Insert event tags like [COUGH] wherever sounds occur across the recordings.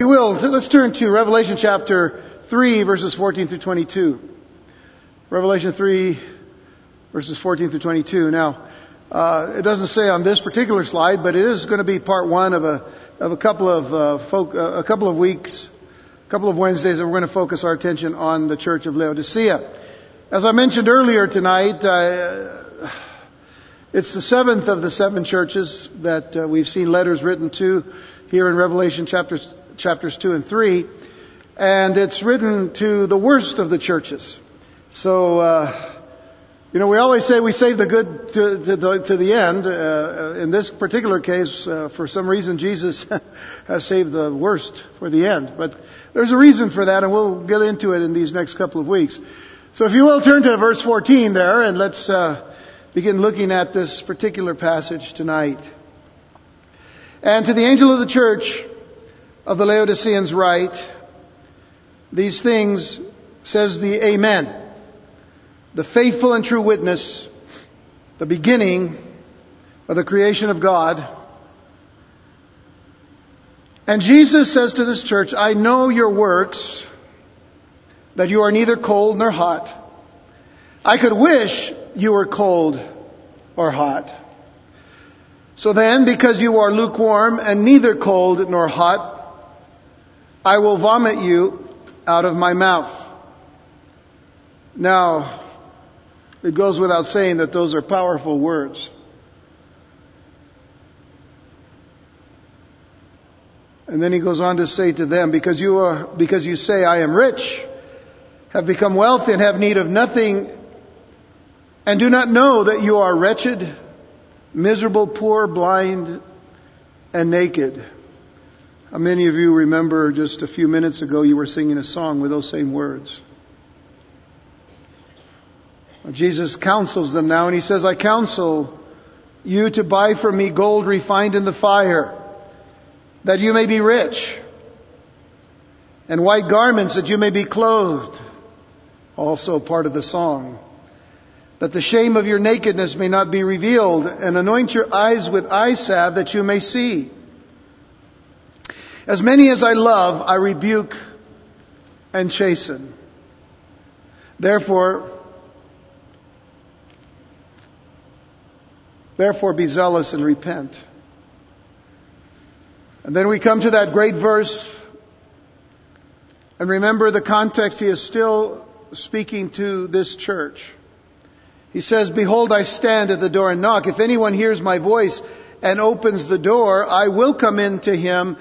you will, let's turn to Revelation chapter 3, verses 14 through 22. Revelation 3, verses 14 through 22. Now, uh, it doesn't say on this particular slide, but it is going to be part one of a, of a couple of, uh, folk, uh, a couple of weeks, a couple of Wednesdays that we're going to focus our attention on the church of Laodicea. As I mentioned earlier tonight, uh, it's the seventh of the seven churches that uh, we've seen letters written to here in Revelation chapters chapters 2 and 3. And it's written to the worst of the churches. So, uh, you know, we always say we save the good to, to, the, to the end. Uh, in this particular case, uh, for some reason, Jesus [LAUGHS] has saved the worst for the end. But there's a reason for that, and we'll get into it in these next couple of weeks. So if you will turn to verse 14 there, and let's uh, begin looking at this particular passage tonight. And to the angel of the church of the Laodiceans write, These things says the Amen, the faithful and true witness, the beginning of the creation of God. And Jesus says to this church, I know your works, that you are neither cold nor hot. I could wish you were cold or hot. So then, because you are lukewarm and neither cold nor hot, I will vomit you out of my mouth. Now, it goes without saying that those are powerful words. And then he goes on to say to them, because you are, because you say, I am rich, have become wealthy and have need of nothing, and do not know that you are wretched, miserable, poor, blind, and naked. How many of you remember just a few minutes ago you were singing a song with those same words? Uh, Jesus counsels them now and he says, I counsel you to buy from me gold refined in the fire, that you may be rich, and white garments that you may be clothed. Also part of the song. That the shame of your nakedness may not be revealed, and anoint your eyes with eye salve that you may see. As many as I love, I rebuke and chasten. Therefore, therefore be zealous and repent. And then we come to that great verse. And remember the context, he is still speaking to this church. He says, Behold, I stand at the door and knock. If anyone hears my voice and opens the door, I will come in to him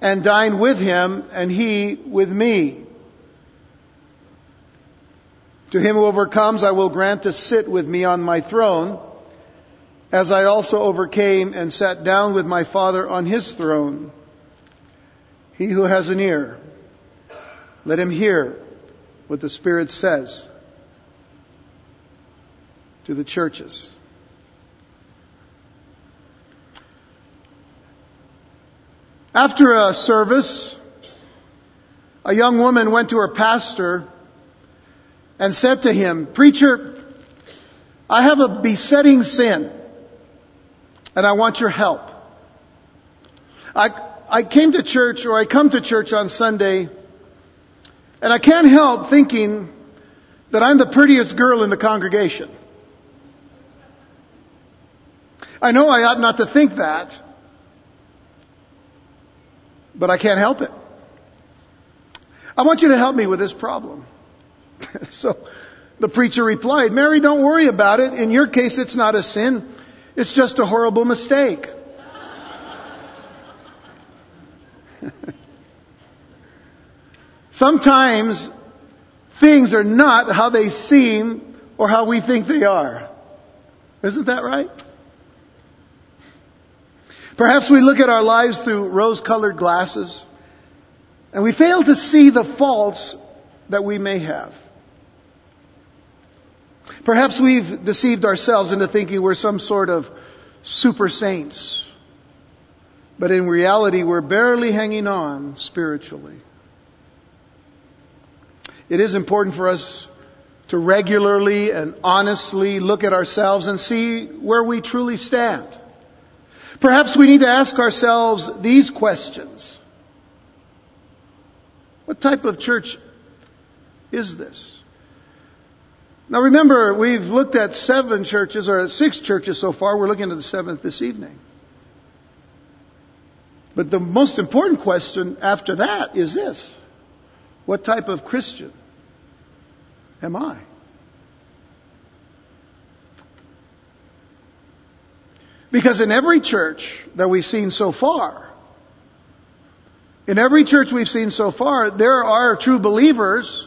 and dine with him, and he with me. To him who overcomes, I will grant to sit with me on my throne, as I also overcame and sat down with my Father on his throne. He who has an ear, let him hear what the Spirit says to the churches. After a service, a young woman went to her pastor and said to him, Preacher, I have a besetting sin and I want your help. I, I came to church or I come to church on Sunday and I can't help thinking that I'm the prettiest girl in the congregation. I know I ought not to think that but I can't help it. I want you to help me with this problem. [LAUGHS] so the preacher replied, Mary, don't worry about it. In your case, it's not a sin. It's just a horrible mistake. [LAUGHS] Sometimes things are not how they seem or how we think they are. Isn't that right? Perhaps we look at our lives through rose colored glasses and we fail to see the faults that we may have. Perhaps we've deceived ourselves into thinking we're some sort of super saints. But in reality, we're barely hanging on spiritually. It is important for us to regularly and honestly look at ourselves and see where we truly stand. Perhaps we need to ask ourselves these questions. What type of church is this? Now remember, we've looked at seven churches, or six churches so far. We're looking at the seventh this evening. But the most important question after that is this. What type of Christian am I? Because in every church that we've seen so far, in every church we've seen so far, there are true believers,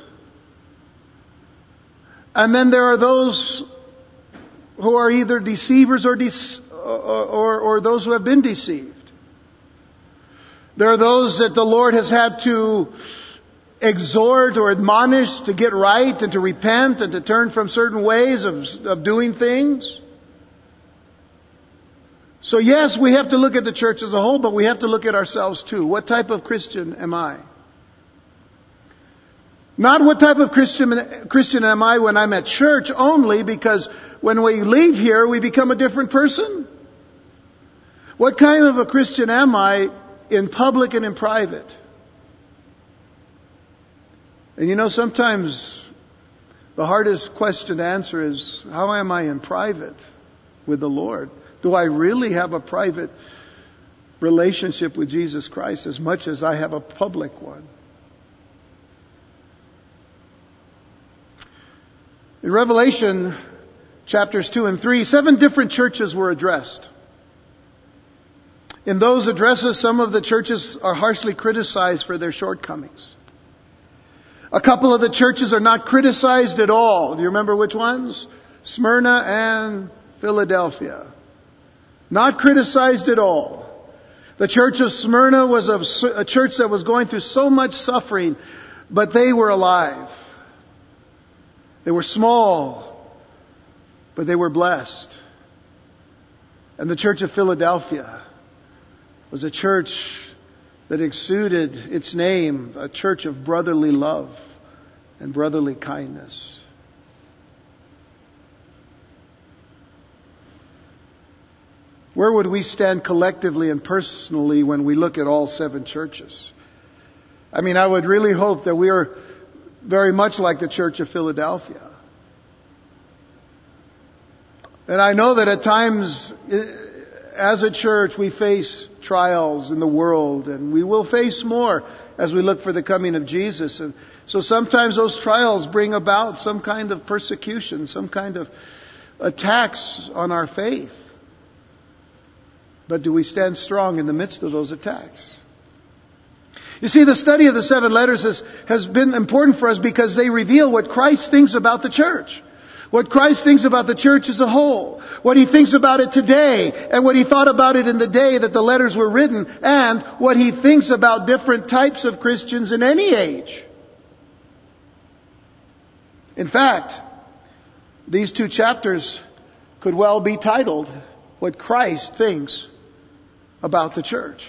and then there are those who are either deceivers or, or, or, or those who have been deceived. There are those that the Lord has had to exhort or admonish to get right and to repent and to turn from certain ways of, of doing things. So yes, we have to look at the church as a whole, but we have to look at ourselves too. What type of Christian am I? Not what type of Christian, Christian am I when I'm at church only because when we leave here we become a different person. What kind of a Christian am I in public and in private? And you know, sometimes the hardest question to answer is, how am I in private with the Lord? Do I really have a private relationship with Jesus Christ as much as I have a public one? In Revelation chapters 2 and 3, seven different churches were addressed. In those addresses, some of the churches are harshly criticized for their shortcomings. A couple of the churches are not criticized at all. Do you remember which ones? Smyrna and Philadelphia. Not criticized at all. The church of Smyrna was a, church that was going through so much suffering, but they were alive. They were small, but they were blessed. And the church of Philadelphia was a church that exuded its name, a church of brotherly love and brotherly kindness. Where would we stand collectively and personally when we look at all seven churches? I mean, I would really hope that we are very much like the Church of Philadelphia. And I know that at times, as a church, we face trials in the world, and we will face more as we look for the coming of Jesus. And so sometimes those trials bring about some kind of persecution, some kind of attacks on our faith. But do we stand strong in the midst of those attacks? You see, the study of the seven letters has, has been important for us because they reveal what Christ thinks about the church. What Christ thinks about the church as a whole. What he thinks about it today. And what he thought about it in the day that the letters were written. And what he thinks about different types of Christians in any age. In fact, these two chapters could well be titled What Christ Thinks about the Church.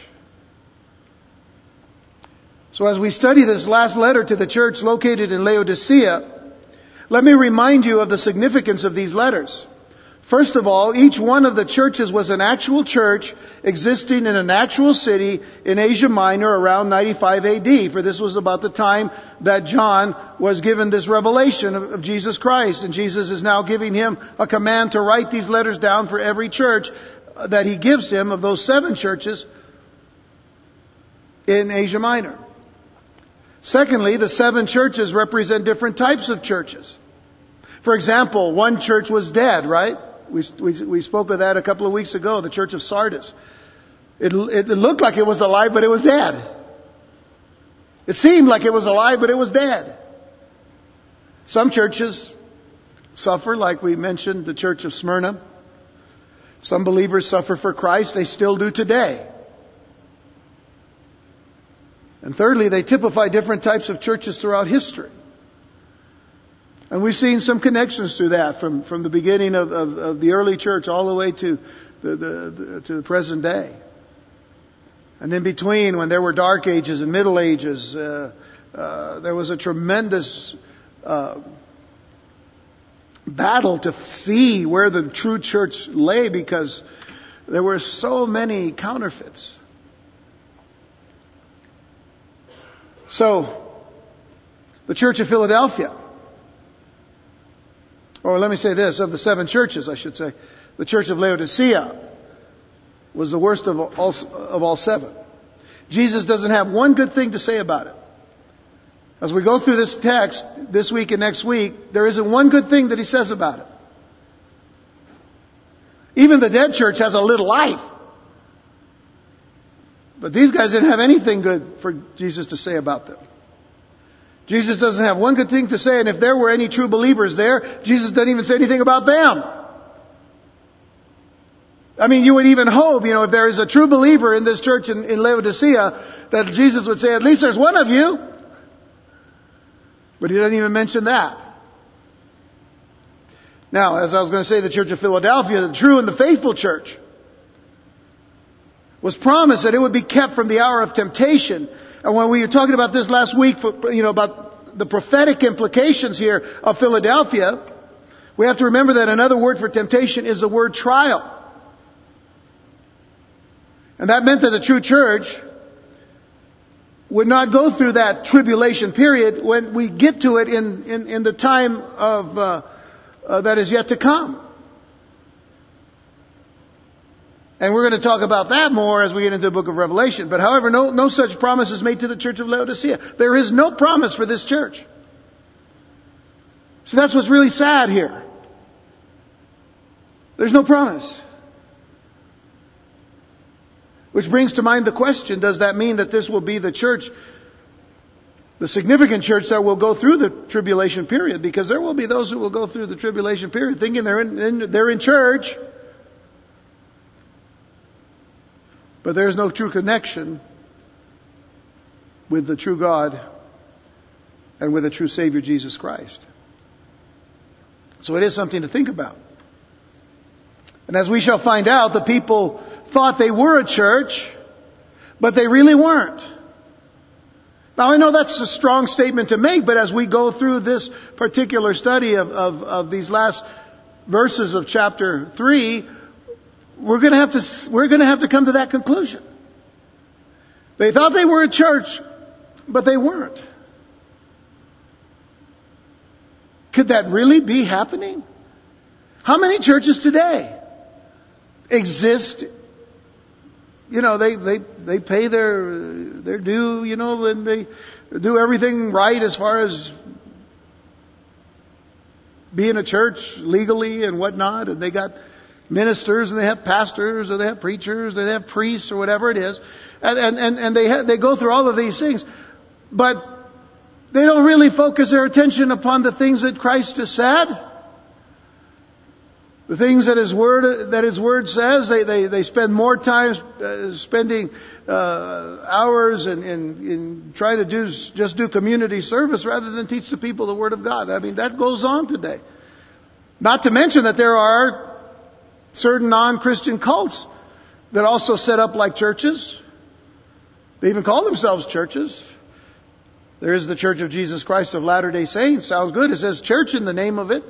So as we study this last letter to the church located in Laodicea, let me remind you of the significance of these letters. First of all, each one of the churches was an actual church existing in an actual city in Asia Minor around 95 AD, for this was about the time that John was given this revelation of, of, Jesus Christ, and Jesus is now giving him a command to write these letters down for every church that he gives him of those seven churches in Asia Minor. Secondly, the seven churches represent different types of churches. For example, one church was dead, right? We, we, we spoke of that a couple of weeks ago, the church of Sardis. It, it looked like it was alive, but it was dead. It seemed like it was alive, but it was dead. Some churches suffer, like we mentioned, the church of Smyrna. Some believers suffer for Christ. They still do today. And thirdly, they typify different types of churches throughout history. And we've seen some connections to that from, from the beginning of, of, of the early church all the way to the, the, the, to the present day. And in between, when there were dark ages and middle ages, uh, uh, there was a tremendous uh, battle to see where the true church lay because there were so many counterfeits. So, The church of Philadelphia. Or let me say this, of the seven churches, I should say. The church of Laodicea was the worst of all, of all seven. Jesus doesn't have one good thing to say about it. As we go through this text this week and next week, there isn't one good thing that he says about it. Even the dead church has a little life. But these guys didn't have anything good for Jesus to say about them. Jesus doesn't have one good thing to say, and if there were any true believers there, Jesus doesn't even say anything about them. I mean, you would even hope, you know, if there is a true believer in this church in, in Laodicea, that Jesus would say, at least there's one of you. But he doesn't even mention that. Now, as I was going to say, the church of Philadelphia, the true and the faithful church, was promised that it would be kept from the hour of temptation. And when we were talking about this last week, you know, about the prophetic implications here of Philadelphia, we have to remember that another word for temptation is the word trial. And that meant that the true church would not go through that tribulation period when we get to it in, in, in the time of, uh, uh, that is yet to come. And we're going to talk about that more as we get into the book of Revelation. But however, no, no such promise is made to the church of Laodicea. There is no promise for this church. So that's what's really sad here. There's no promise. Which brings to mind the question, does that mean that this will be the church, the significant church that will go through the tribulation period? Because there will be those who will go through the tribulation period thinking they're in, in they're in church, But there's no true connection with the true God and with the true Savior Jesus Christ. So it is something to think about. And as we shall find out, the people thought they were a church, but they really weren't. Now I know that's a strong statement to make, but as we go through this particular study of, of, of these last verses of chapter 3, we're to have to, we're going to have to come to that conclusion. They thought they were a church, but they weren't. Could that really be happening? How many churches today exist? You know, they, they, they pay their, their due, you know, and they do everything right as far as being a church legally and whatnot, and they got ministers and they have pastors or they have preachers or they have priests or whatever it is. And, and, and, and they, have, they go through all of these things. But they don't really focus their attention upon the things that Christ has said. The things that His Word, that His Word says, they, they, they spend more time uh, spending uh, hours in, in trying to do, just do community service rather than teach the people the Word of God. I mean, that goes on today. Not to mention that there are certain non-Christian cults that also set up like churches. They even call themselves churches. There is the Church of Jesus Christ of Latter-day Saints. Sounds good. It says church in the name of it.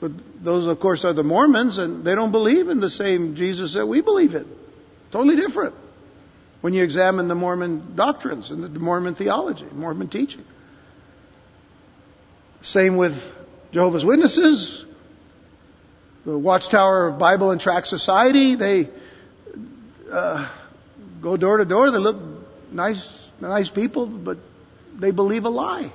But those, of course, are the Mormons, and they don't believe in the same Jesus that we believe in. Totally different when you examine the Mormon doctrines and the Mormon theology, Mormon teaching. Same with Jehovah's Witnesses, the Watchtower Bible and Tract Society. They uh, go door to door. They look nice, nice people, but they believe a lie.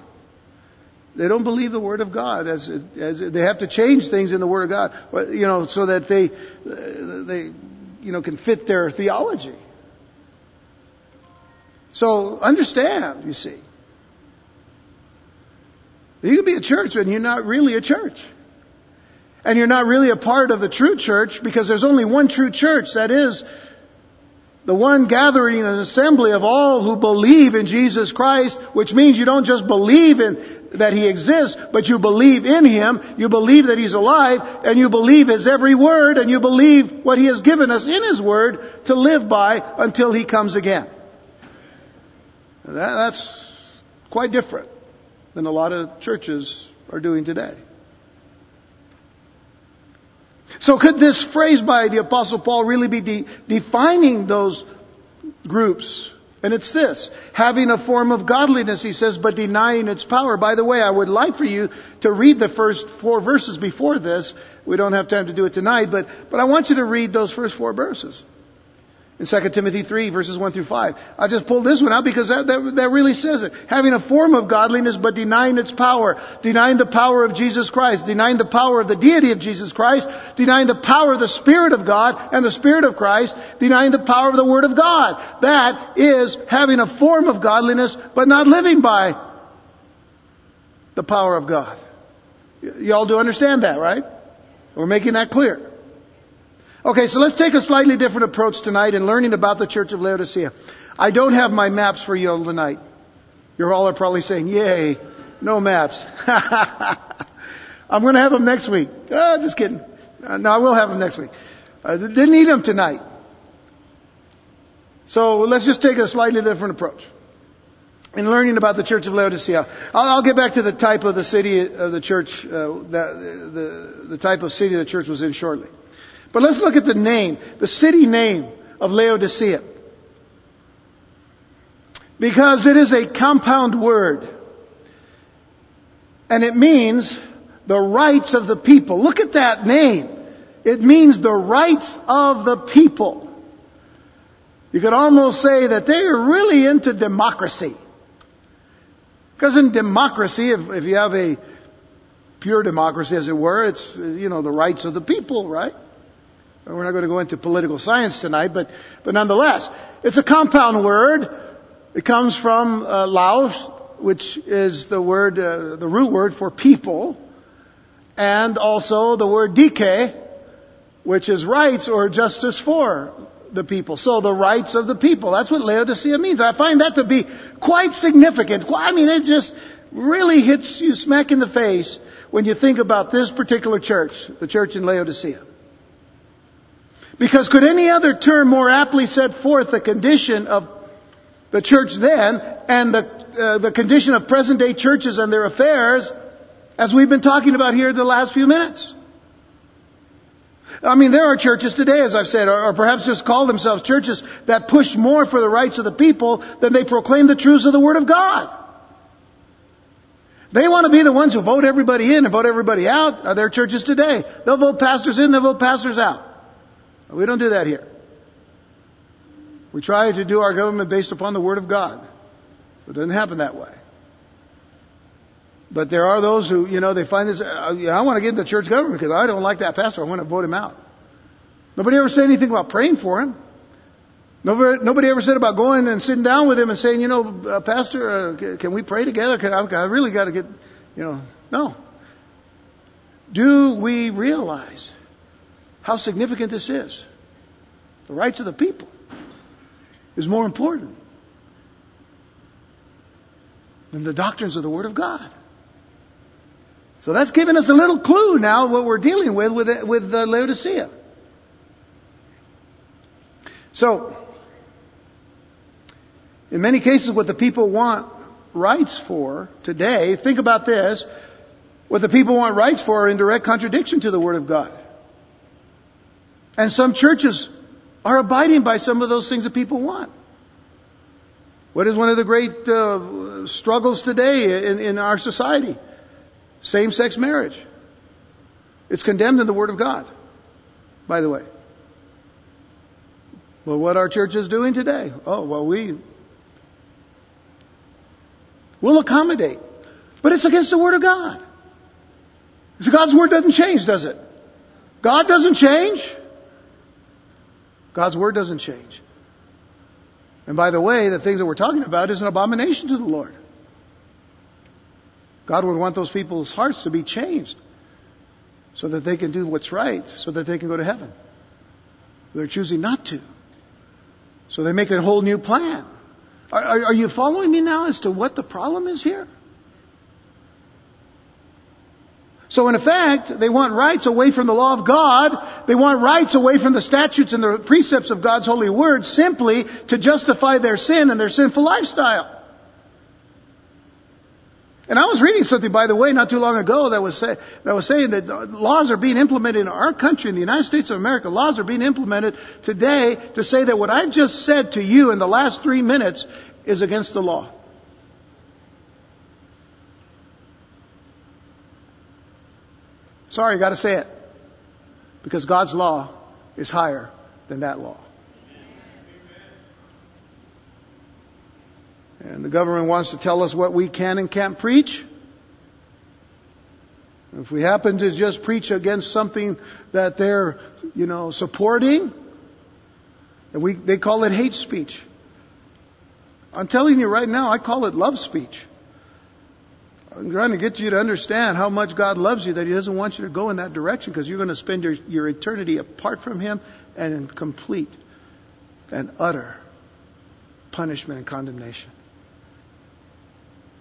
They don't believe the Word of God. As, as they have to change things in the Word of God, you know, so that they they you know can fit their theology. So understand, you see. You can be a church and you're not really a church. And you're not really a part of the true church because there's only one true church. That is the one gathering an assembly of all who believe in Jesus Christ, which means you don't just believe in that He exists, but you believe in Him, you believe that He's alive, and you believe His every word, and you believe what He has given us in His word to live by until He comes again. That's quite different than a lot of churches are doing today. So could this phrase by the apostle Paul really be de- defining those groups And it's this. Having a form of godliness, he says, but denying its power. By the way, I would like for you to read the first four verses before this. We don't have time to do it tonight, but, but I want you to read those first four verses in 2 Timothy 3 verses 1 through 5. I just pulled this one out because that, that, that, really says it. Having a form of godliness but denying its power. Denying the power of Jesus Christ. Denying the power of the deity of Jesus Christ. Denying the power of the Spirit of God and the Spirit of Christ. Denying the power of the Word of God. That is having a form of godliness but not living by the power of God. Y- y'all do understand that, right? We're making that clear. Okay, so let's take a slightly different approach tonight in learning about the Church of Laodicea. I don't have my maps for you all tonight. You all are probably saying, yay, no maps. [LAUGHS] I'm going to have them next week. Oh, just kidding. Uh, no, I will have them next week. I didn't need them tonight. So let's just take a slightly different approach in learning about the Church of Laodicea. I'll, I'll get back to the type of the city of the church, uh, the, the, the type of city the church was in shortly. But let's look at the name, the city name of Laodicea. Because it is a compound word. And it means the rights of the people. Look at that name. It means the rights of the people. You could almost say that they are really into democracy. Because in democracy, if, if you have a pure democracy, as it were, it's, you know, the rights of the people, right? We're not going to go into political science tonight, but, but nonetheless, it's a compound word. It comes from uh, Laos, which is the word, uh, the root word for people, and also the word dike, which is rights or justice for the people. So the rights of the people. That's what Laodicea means. I find that to be quite significant. I mean, it just really hits you smack in the face when you think about this particular church, the church in Laodicea. Because could any other term more aptly set forth the condition of the church then and the, uh, the condition of present day churches and their affairs as we've been talking about here the last few minutes? I mean, there are churches today, as I've said, or, or perhaps just call themselves churches that push more for the rights of the people than they proclaim the truths of the Word of God. They want to be the ones who vote everybody in and vote everybody out. Are there churches today? They'll vote pastors in, they'll vote pastors out. We don't do that here. We try to do our government based upon the Word of God. It doesn't happen that way. But there are those who, you know, they find this, uh, I want to get into church government because I don't like that pastor. I want to vote him out. Nobody ever said anything about praying for him. Nobody, nobody ever said about going and sitting down with him and saying, you know, uh, Pastor, uh, can we pray together? I, I really got to get, you know, no. Do we realize how significant this is. The rights of the people is more important than the doctrines of the Word of God. So that's giving us a little clue now what we're dealing with with, with uh, Laodicea. So, in many cases, what the people want rights for today, think about this, what the people want rights for are in direct contradiction to the Word of God. And some churches are abiding by some of those things that people want. What is one of the great uh, struggles today in, in our society? Same sex marriage. It's condemned in the Word of God, by the way. Well, what our church is doing today? Oh, well, we will accommodate. But it's against the Word of God. So God's Word doesn't change, does it? God doesn't change. God's word doesn't change. And by the way, the things that we're talking about is an abomination to the Lord. God would want those people's hearts to be changed so that they can do what's right, so that they can go to heaven. They're choosing not to. So they make a whole new plan. Are, are, are you following me now as to what the problem is here? So in effect, they want rights away from the law of God. They want rights away from the statutes and the precepts of God's holy word simply to justify their sin and their sinful lifestyle. And I was reading something, by the way, not too long ago that was, say, that was saying that laws are being implemented in our country, in the United States of America. Laws are being implemented today to say that what I've just said to you in the last three minutes is against the law. Sorry, I gotta say it. Because God's law is higher than that law. And the government wants to tell us what we can and can't preach. If we happen to just preach against something that they're, you know, supporting, and we, they call it hate speech. I'm telling you right now, I call it love speech. I'm trying to get you to understand how much God loves you, that He doesn't want you to go in that direction because you're going to spend your, your eternity apart from Him and in complete and utter punishment and condemnation.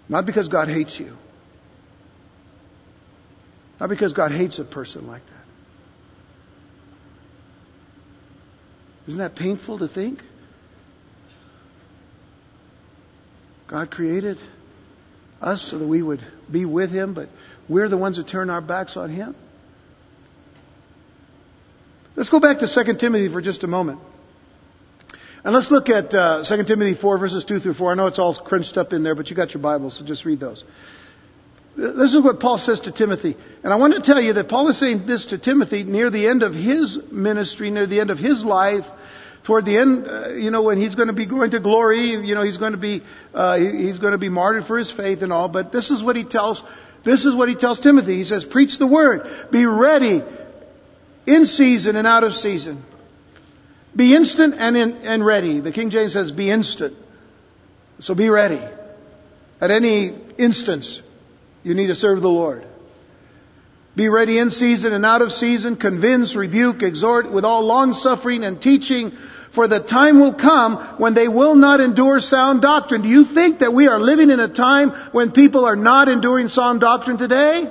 Not because God hates you. Not because God hates a person like that. Isn't that painful to think? God created us so that we would be with Him, but we're the ones that turn our backs on Him. Let's go back to 2 Timothy for just a moment. And let's look at uh, 2 Timothy 4, verses 2 through 4. I know it's all crunched up in there, but you got your Bible, so just read those. This is what Paul says to Timothy. And I want to tell you that Paul is saying this to Timothy near the end of his ministry, near the end of his life, toward the end, uh, you know, when he's going to be going to glory, you know, he's going to be, uh, he's going to be martyred for his faith and all. But this is what he tells, this is what he tells Timothy. He says, preach the word. Be ready in season and out of season. Be instant and, in, and ready. The King James says be instant. So be ready. At any instance, you need to serve the Lord. Be ready in season and out of season. Convince, rebuke, exhort with all long suffering and teaching. For the time will come when they will not endure sound doctrine. Do you think that we are living in a time when people are not enduring sound doctrine today?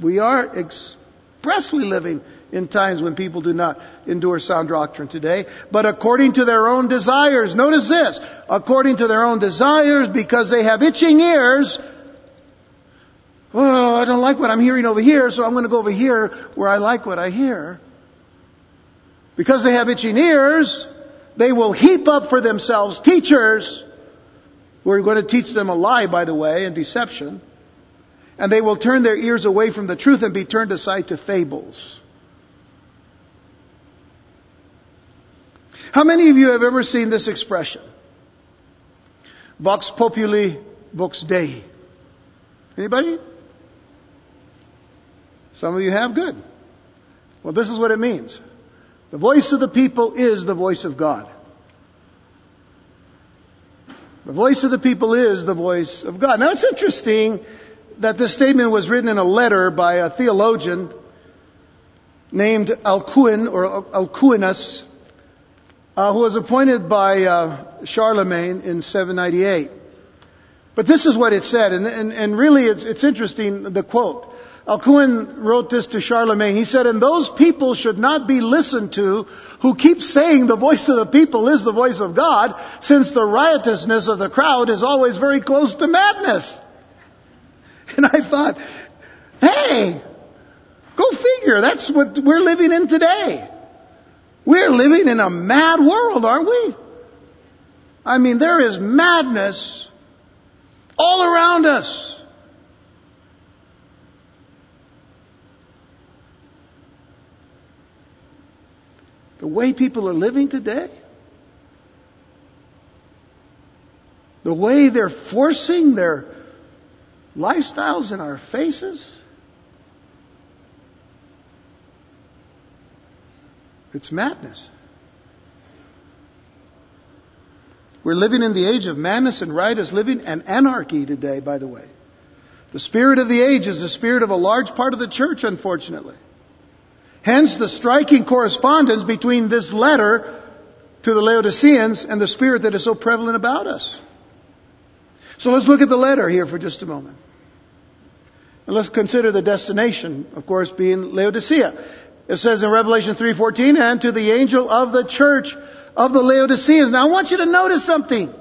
We are expressly living in times when people do not endure sound doctrine today, but according to their own desires. Notice this, according to their own desires, because they have itching ears. Oh, I don't like what I'm hearing over here, so I'm going to go over here where I like what I hear. Because they have itching ears, they will heap up for themselves teachers who are going to teach them a lie, by the way, and deception. And they will turn their ears away from the truth and be turned aside to fables. How many of you have ever seen this expression? Vox populi, vox Dei. Anybody? Some of you have? Good. Well, this is what it means. The voice of the people is the voice of God. The voice of the people is the voice of God. Now it's interesting that this statement was written in a letter by a theologian named Alcuin or Alcuinus uh, who was appointed by uh, Charlemagne in 798. But this is what it said, and, and, and really it's, it's interesting, the quote. Alcuin wrote this to Charlemagne. He said, and those people should not be listened to who keep saying the voice of the people is the voice of God, since the riotousness of the crowd is always very close to madness. [LAUGHS] And I thought, hey, go figure, that's what we're living in today. We're living in a mad world, aren't we? I mean, there is madness all around us. The way people are living today, the way they're forcing their lifestyles in our faces, It's madness. We're living in the age of madness and right riotous living and anarchy today, by the way. The spirit of the age is the spirit of a large part of the church, unfortunately. Hence the striking correspondence between this letter to the Laodiceans and the spirit that is so prevalent about us. So let's look at the letter here for just a moment. And let's consider the destination, of course, being Laodicea. It says in Revelation 3:14, and to the angel of the church of the Laodiceans. Now I want you to notice something.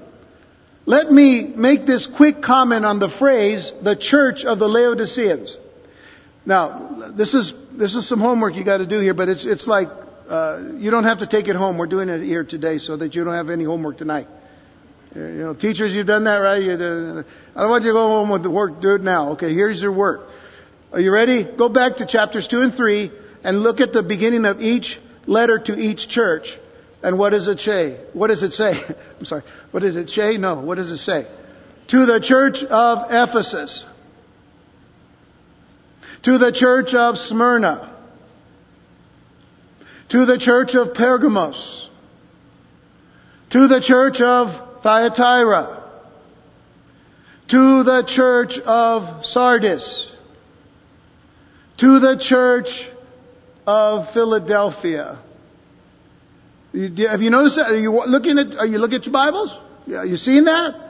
Let me make this quick comment on the phrase, the church of the Laodiceans. Now, this is, this is some homework you gotta do here, but it's, it's like, uh, you don't have to take it home. We're doing it here today so that you don't have any homework tonight. You know, teachers, you've done that, right? You, uh, I don't want you to go home with the work. Do it now. Okay, here's your work. Are you ready? Go back to chapters 2 and 3 and look at the beginning of each letter to each church. And what does it say? What does it say? [LAUGHS] I'm sorry. What does it say? No. What does it say? To the church of Ephesus. To the church of Smyrna. To the church of Pergamos. To the church of Thyatira. To the church of Sardis. To the church of Philadelphia. Have you noticed that? Are you looking at, are you looking at your Bibles? Are you seeing that?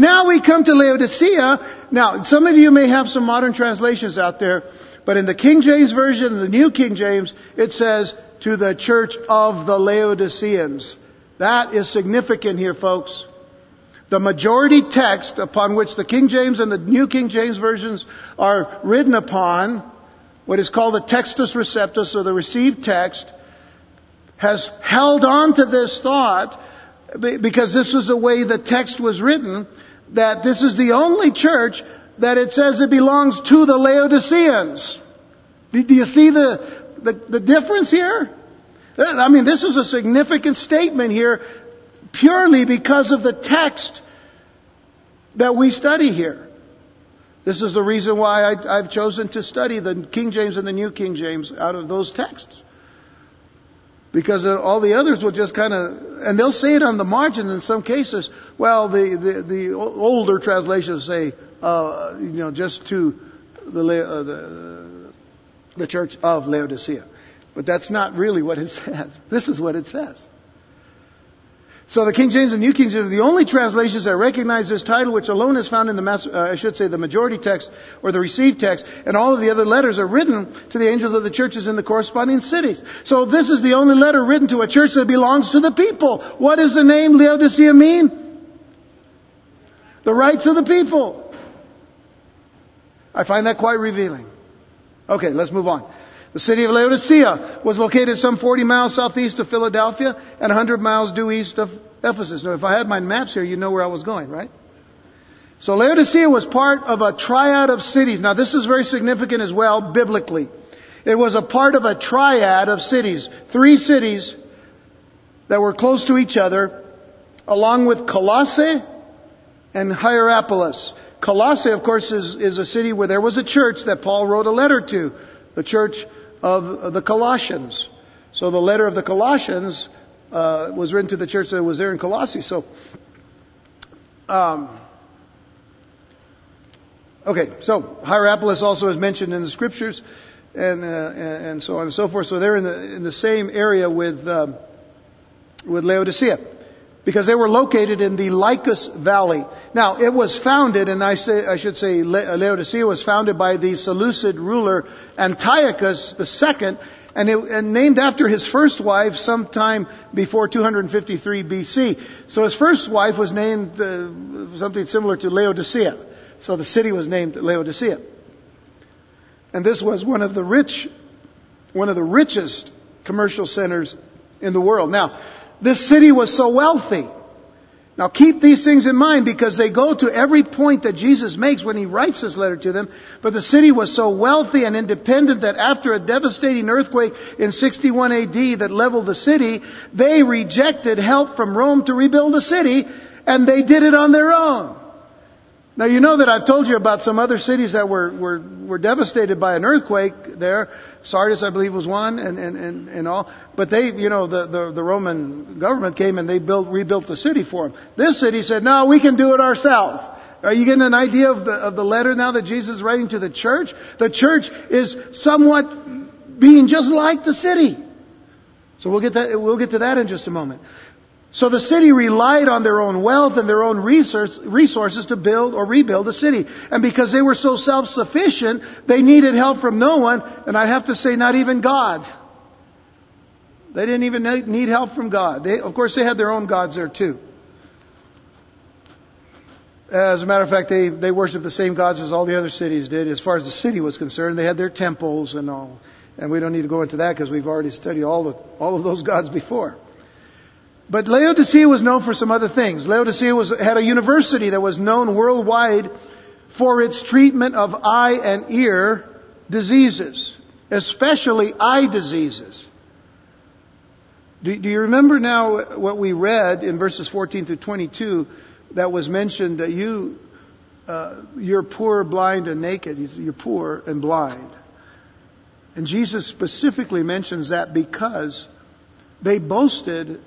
Now we come to Laodicea. Now, some of you may have some modern translations out there, but in the King James Version, the New King James, it says, to the church of the Laodiceans. That is significant here, folks. The majority text upon which the King James and the New King James versions are written upon, what is called the textus receptus or the received text, has held on to this thought because this was the way the text was written that this is the only church that it says it belongs to the Laodiceans. Do you see the, the, the difference here? I mean, this is a significant statement here purely because of the text that we study here. This is the reason why I, have chosen to study the King James and the New King James out of those texts. Because all the others will just kind of, and they'll say it on the margin in some cases. Well, the, the, the older translations say, uh, you know, just to the, uh, the, the church of Laodicea. But that's not really what it [LAUGHS] says. This is what it says. So the King James and New King James are the only translations that recognize this title, which alone is found in the, uh, I should say, the majority text or the received text, and all of the other letters are written to the angels of the churches in the corresponding cities. So this is the only letter written to a church that belongs to the people. What does the name Laodicea mean? The rights of the people. I find that quite revealing. Okay, let's move on. The city of Laodicea was located some 40 miles southeast of Philadelphia and 100 miles due east of Ephesus. Now, if I had my maps here, you'd know where I was going, right? So Laodicea was part of a triad of cities. Now, this is very significant as well, biblically. It was a part of a triad of cities. Three cities that were close to each other, along with Colossae and Hierapolis. Colossae, of course, is, is a city where there was a church that Paul wrote a letter to. The church of the Colossians. So the letter of the Colossians uh, was written to the church that was there in Colossae. So, um, okay, so Hierapolis also is mentioned in the scriptures, and uh, and so on and so forth. So they're in the in the same area with um, with Laodicea because they were located in the Lycus Valley. Now, it was founded, and I, say, I should say Laodicea was founded by the Seleucid ruler Antiochus II, and, it, and named after his first wife sometime before 253 BC. So his first wife was named uh, something similar to Laodicea. So the city was named Laodicea. And this was one of the rich, one of the richest commercial centers in the world. Now, this city was so wealthy. Now keep these things in mind because they go to every point that Jesus makes when he writes this letter to them. But the city was so wealthy and independent that after a devastating earthquake in 61 AD that leveled the city, they rejected help from Rome to rebuild the city and they did it on their own. Now you know that I've told you about some other cities that were, were, were devastated by an earthquake there. Sardis, I believe, was one and, and, and, and all. But they, you know, the, the, the Roman government came and they built, rebuilt the city for them. This city said, no, we can do it ourselves. Are you getting an idea of the, of the letter now that Jesus is writing to the church? The church is somewhat being just like the city. So we'll get that, we'll get to that in just a moment. So the city relied on their own wealth and their own resources to build or rebuild the city. And because they were so self-sufficient, they needed help from no one, and I have to say not even God. They didn't even need help from God. They, of course, they had their own gods there too. As a matter of fact, they, they worshiped the same gods as all the other cities did as far as the city was concerned. They had their temples and all. And we don't need to go into that because we've already studied all, the, all of those gods before. But Laodicea was known for some other things. Laodicea was, had a university that was known worldwide for its treatment of eye and ear diseases, especially eye diseases. Do, do, you remember now what we read in verses 14 through 22 that was mentioned that you, uh, you're poor, blind, and naked. You're poor and blind. And Jesus specifically mentions that because they boasted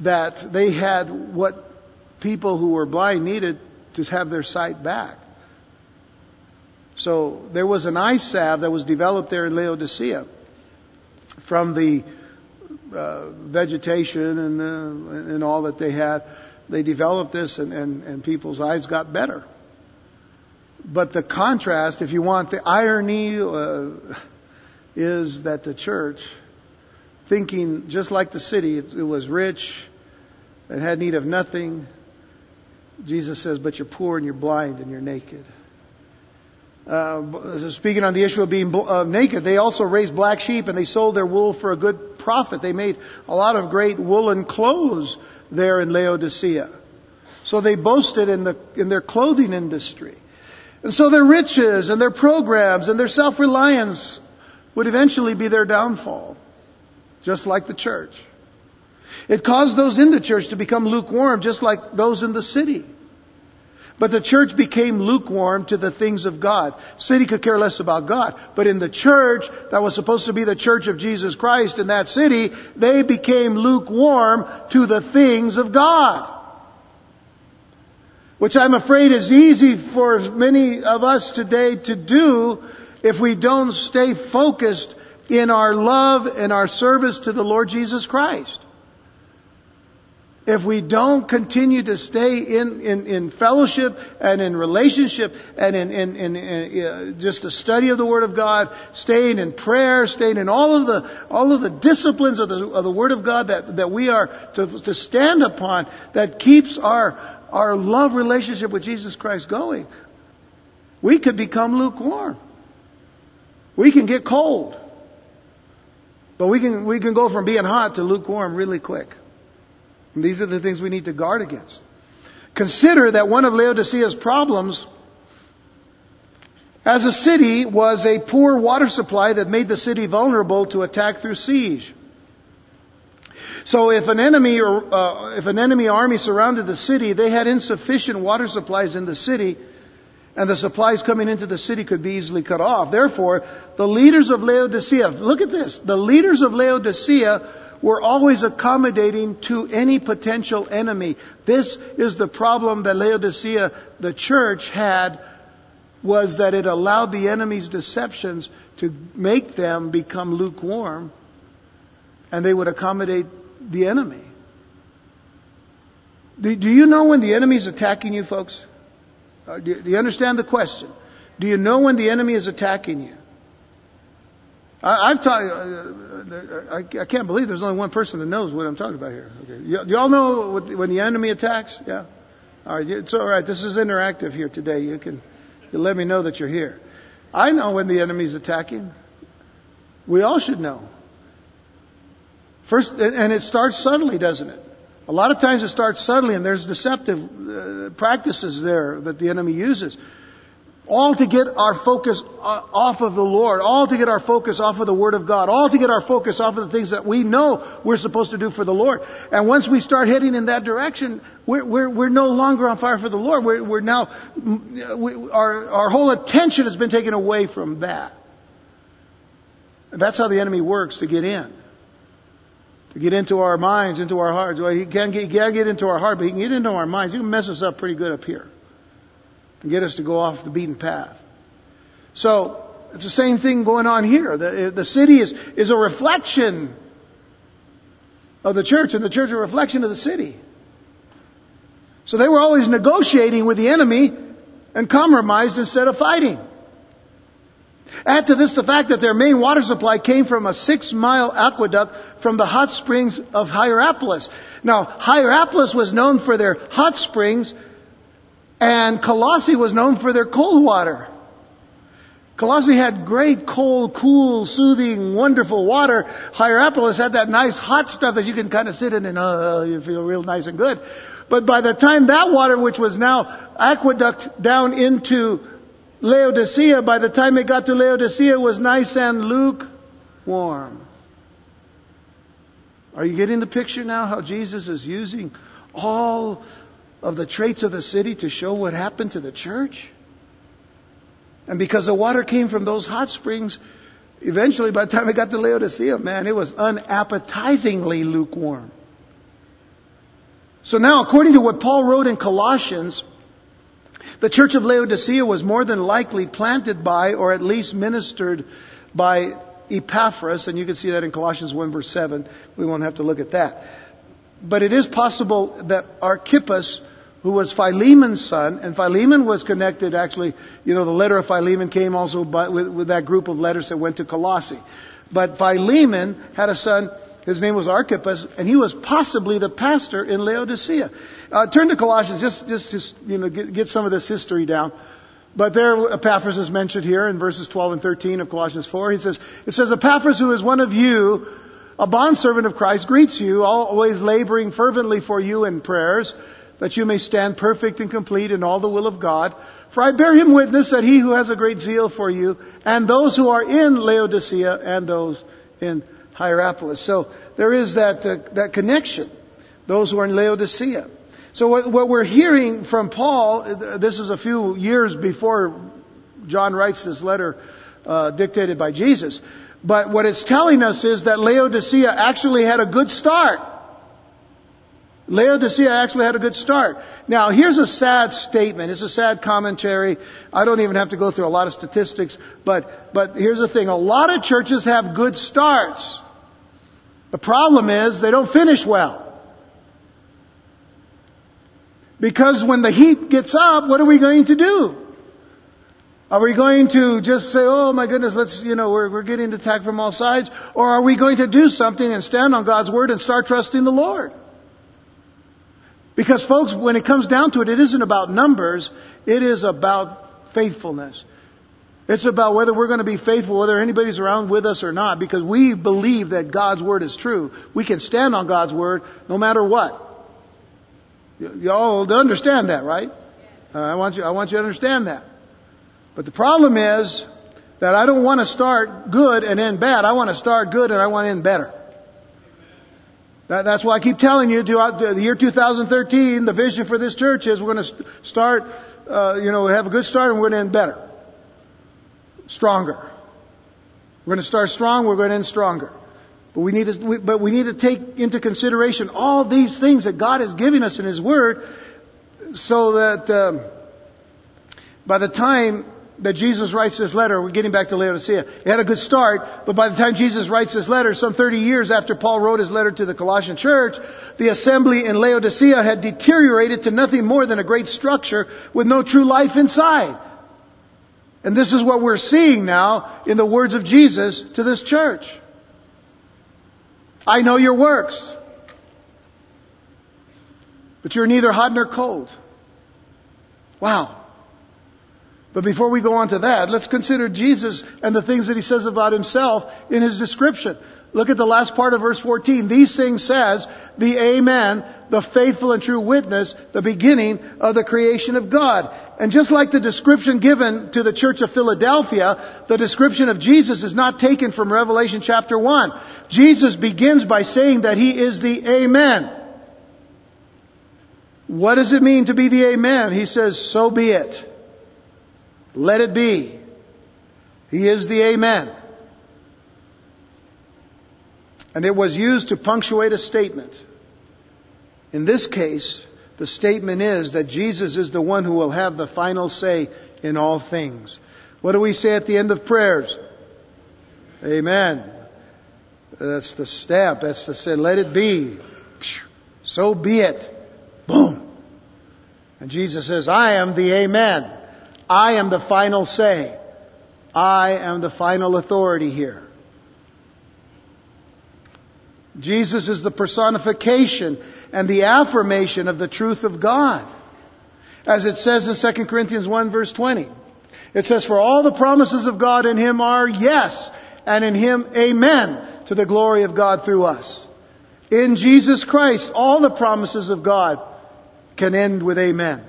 that they had what people who were blind needed to have their sight back. So there was an eye salve that was developed there in Laodicea from the uh, vegetation and, uh, and all that they had. They developed this and, and, and people's eyes got better. But the contrast, if you want, the irony uh, is that the church, thinking just like the city, it, it was rich, it had need of nothing. Jesus says, but you're poor and you're blind and you're naked. Uh, speaking on the issue of being uh, naked, they also raised black sheep and they sold their wool for a good profit. They made a lot of great woolen clothes there in Laodicea. So they boasted in, the, in their clothing industry. And so their riches and their programs and their self-reliance would eventually be their downfall. Just like the church. It caused those in the church to become lukewarm, just like those in the city. But the church became lukewarm to the things of God. City could care less about God. But in the church, that was supposed to be the church of Jesus Christ in that city, they became lukewarm to the things of God. Which I'm afraid is easy for many of us today to do if we don't stay focused in our love and our service to the Lord Jesus Christ if we don't continue to stay in, in, in fellowship and in relationship and in, in, in, in uh, just a study of the Word of God, staying in prayer, staying in all of the, all of the disciplines of the, of the Word of God that, that we are to, to stand upon that keeps our, our love relationship with Jesus Christ going, we could become lukewarm. We can get cold. But we can, we can go from being hot to lukewarm really quick. And these are the things we need to guard against. Consider that one of Laodicea's problems as a city was a poor water supply that made the city vulnerable to attack through siege. So if an enemy or uh, if an enemy army surrounded the city, they had insufficient water supplies in the city, and the supplies coming into the city could be easily cut off. Therefore, the leaders of Laodicea, look at this, the leaders of Laodicea we're always accommodating to any potential enemy. This is the problem that Laodicea, the church, had was that it allowed the enemy's deceptions to make them become lukewarm and they would accommodate the enemy. Do, you know when the enemy is attacking you, folks? Uh, do, do you understand the question? Do you know when the enemy is attacking you? I, have talked. Uh, I, I can't believe there's only one person that knows what I'm talking about here. Okay. Y'all know what, when the enemy attacks? Yeah. All right. It's all right. This is interactive here today. You can you let me know that you're here. I know when the enemy's attacking. We all should know. First, and it starts subtly, doesn't it? A lot of times it starts subtly, and there's deceptive uh, practices there that the enemy uses. All to get our focus off of the Lord. All to get our focus off of the Word of God. All to get our focus off of the things that we know we're supposed to do for the Lord. And once we start heading in that direction, we're, we're, we're no longer on fire for the Lord. We're, we're now, we, our, our whole attention has been taken away from that. And that's how the enemy works to get in. Get into our minds, into our hearts. Well, he can't get, he can't get into our heart, but he can get into our minds. He can mess us up pretty good up here and get us to go off the beaten path. So, it's the same thing going on here. The, the city is, is a reflection of the church, and the church is a reflection of the city. So they were always negotiating with the enemy and compromised instead of fighting. Add to this the fact that their main water supply came from a six mile aqueduct from the hot springs of Hierapolis. Now, Hierapolis was known for their hot springs And Colossae was known for their cold water. Colossae had great, cold, cool, soothing, wonderful water. Hierapolis had that nice hot stuff that you can kind of sit in and uh, you feel real nice and good. But by the time that water, which was now aqueduct down into Laodicea, by the time it got to Laodicea, was nice and lukewarm. Are you getting the picture now how Jesus is using all of the traits of the city to show what happened to the church? And because the water came from those hot springs, eventually by the time it got to Laodicea, man, it was unappetizingly lukewarm. So now, according to what Paul wrote in Colossians, the church of Laodicea was more than likely planted by, or at least ministered by Epaphras, and you can see that in Colossians 1 verse 7. We won't have to look at that. But it is possible that Archippus who was Philemon's son, and Philemon was connected actually, you know, the letter of Philemon came also by, with, with that group of letters that went to Colossae. But Philemon had a son, his name was Archippus, and he was possibly the pastor in Laodicea. Uh, turn to Colossians, just, just, just you know, get, get some of this history down. But there, Epaphras is mentioned here in verses 12 and 13 of Colossians 4. He says, it says, Epaphras, who is one of you, a bondservant of Christ, greets you, always laboring fervently for you in prayers, that you may stand perfect and complete in all the will of God. For I bear him witness that he who has a great zeal for you, and those who are in Laodicea, and those in Hierapolis. So there is that, uh, that connection. Those who are in Laodicea. So what, what we're hearing from Paul, this is a few years before John writes this letter uh, dictated by Jesus. But what it's telling us is that Laodicea actually had a good start. Laodicea actually had a good start. Now, here's a sad statement. It's a sad commentary. I don't even have to go through a lot of statistics, but, but here's the thing. A lot of churches have good starts. The problem is they don't finish well. Because when the heat gets up, what are we going to do? Are we going to just say, oh my goodness, let's, you know, we're, we're getting attacked from all sides? Or are we going to do something and stand on God's word and start trusting the Lord? Because folks, when it comes down to it, it isn't about numbers, it is about faithfulness. It's about whether we're going to be faithful, whether anybody's around with us or not, because we believe that God's Word is true. We can stand on God's Word no matter what. You all understand that, right? Uh, I want you, I want you to understand that. But the problem is that I don't want to start good and end bad. I want to start good and I want to end better. That, that's why I keep telling you, throughout the year 2013, the vision for this church is we're going to start, uh, you know, have a good start and we're going to end better. Stronger. We're going to start strong, we're going to end stronger. But we need to, we, but we need to take into consideration all these things that God is giving us in His Word so that um, by the time that Jesus writes this letter, we're getting back to Laodicea. It had a good start, but by the time Jesus writes this letter, some 30 years after Paul wrote his letter to the Colossian church, the assembly in Laodicea had deteriorated to nothing more than a great structure with no true life inside. And this is what we're seeing now in the words of Jesus to this church. I know your works, but you're neither hot nor cold. Wow. But before we go on to that, let's consider Jesus and the things that he says about himself in his description. Look at the last part of verse 14. These things says the Amen, the faithful and true witness, the beginning of the creation of God. And just like the description given to the church of Philadelphia, the description of Jesus is not taken from Revelation chapter 1. Jesus begins by saying that he is the Amen. What does it mean to be the Amen? He says, so be it. Let it be. He is the Amen. And it was used to punctuate a statement. In this case, the statement is that Jesus is the one who will have the final say in all things. What do we say at the end of prayers? Amen. That's the stamp. That's the say, let it be. So be it. Boom. And Jesus says, I am the Amen. I am the final say. I am the final authority here. Jesus is the personification and the affirmation of the truth of God. As it says in 2 Corinthians 1 verse 20. It says, For all the promises of God in Him are yes, and in Him amen, to the glory of God through us. In Jesus Christ, all the promises of God can end with amen.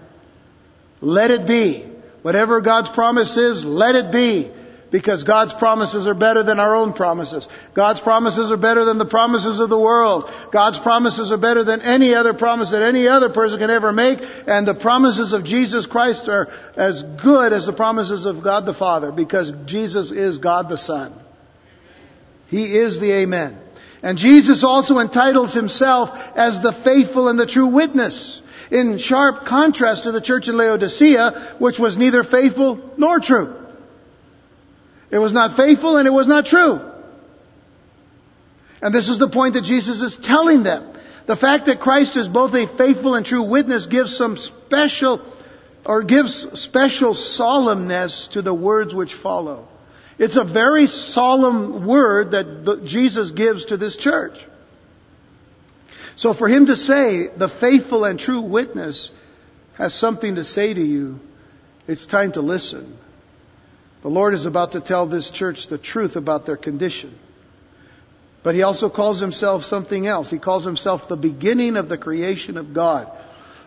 Let it be. Whatever God's promise is, let it be. Because God's promises are better than our own promises. God's promises are better than the promises of the world. God's promises are better than any other promise that any other person can ever make. And the promises of Jesus Christ are as good as the promises of God the Father because Jesus is God the Son. He is the Amen. And Jesus also entitles himself as the faithful and the true witness in sharp contrast to the church in Laodicea, which was neither faithful nor true. It was not faithful and it was not true. And this is the point that Jesus is telling them. The fact that Christ is both a faithful and true witness gives some special, or gives special solemnness to the words which follow. It's a very solemn word that Jesus gives to this church. So for him to say, the faithful and true witness has something to say to you, it's time to listen. The Lord is about to tell this church the truth about their condition. But he also calls himself something else. He calls himself the beginning of the creation of God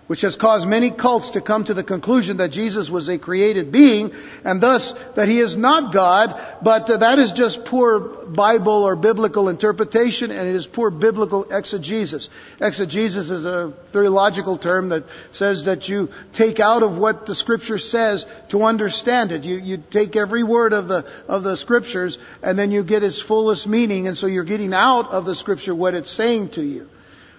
which has caused many cults to come to the conclusion that Jesus was a created being, and thus that he is not God, but that is just poor Bible or biblical interpretation, and it is poor biblical exegesis. Exegesis is a theological term that says that you take out of what the Scripture says to understand it. You, you take every word of the, of the Scriptures, and then you get its fullest meaning, and so you're getting out of the Scripture what it's saying to you.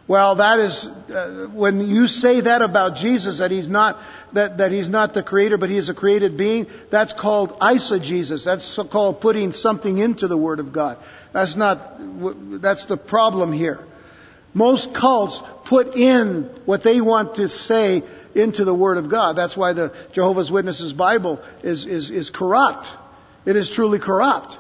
Well, that is uh, when you say that about Jesus that he's not that, that he's not the creator, but he is a created being. That's called eisegesis. That's so called putting something into the Word of God. That's not. That's the problem here. Most cults put in what they want to say into the Word of God. That's why the Jehovah's Witnesses Bible is is, is corrupt. It is truly corrupt.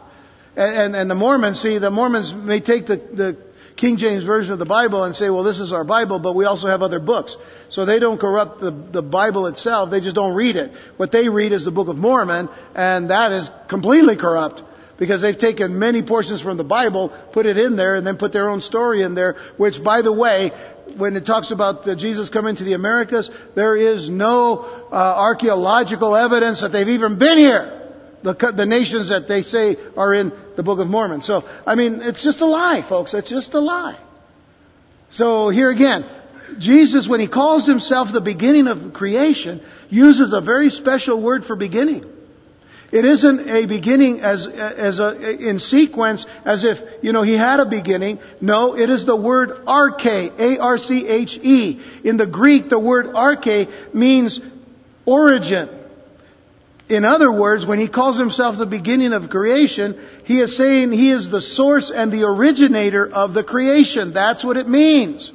And, and, and the Mormons, see, the Mormons may take the, the King James Version of the Bible and say, well, this is our Bible, but we also have other books. So they don't corrupt the, the Bible itself, they just don't read it. What they read is the Book of Mormon, and that is completely corrupt. Because they've taken many portions from the Bible, put it in there, and then put their own story in there, which by the way, when it talks about Jesus coming to the Americas, there is no uh, archaeological evidence that they've even been here the, the nations that they say are in the Book of Mormon. So, I mean, it's just a lie, folks. It's just a lie. So here again, Jesus, when he calls himself the beginning of creation, uses a very special word for beginning. It isn't a beginning as, as a, in sequence as if, you know, he had a beginning. No, it is the word arche, A-R-C-H-E. In the Greek, the word arche means origin. In other words, when he calls himself the beginning of creation, he is saying he is the source and the originator of the creation. That's what it means.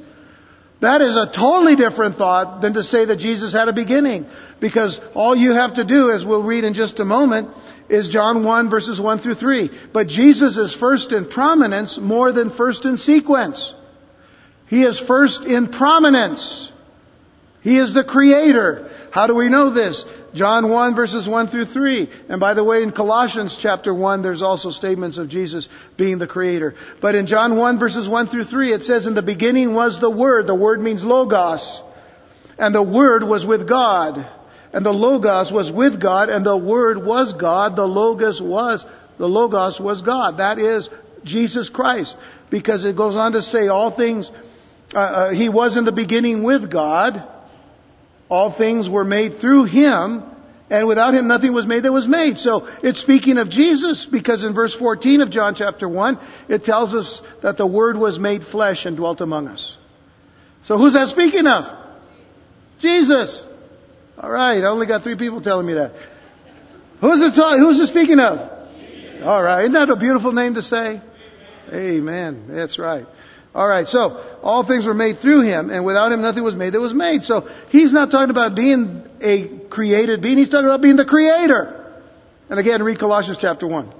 That is a totally different thought than to say that Jesus had a beginning. Because all you have to do, as we'll read in just a moment, is John 1 verses 1 through 3. But Jesus is first in prominence more than first in sequence. He is first in prominence. He is the creator. How do we know this? John 1 verses 1 through 3. And by the way, in Colossians chapter 1, there's also statements of Jesus being the creator. But in John 1 verses 1 through 3, it says, In the beginning was the Word. The Word means Logos. And the Word was with God. And the Logos was with God, and the Word was God. The Logos was, the Logos was God. That is Jesus Christ. Because it goes on to say all things, uh, uh, He was in the beginning with God. All things were made through Him, and without Him nothing was made that was made. So it's speaking of Jesus, because in verse 14 of John chapter 1, it tells us that the Word was made flesh and dwelt among us. So who's that speaking of? Jesus. Alright, I only got three people telling me that. Who's it, talking? who's it speaking of? Alright, isn't that a beautiful name to say? Amen. That's right. All right, so all things were made through him, and without him nothing was made that was made. So he's not talking about being a created being, he's talking about being the creator. And again, read Colossians chapter 1.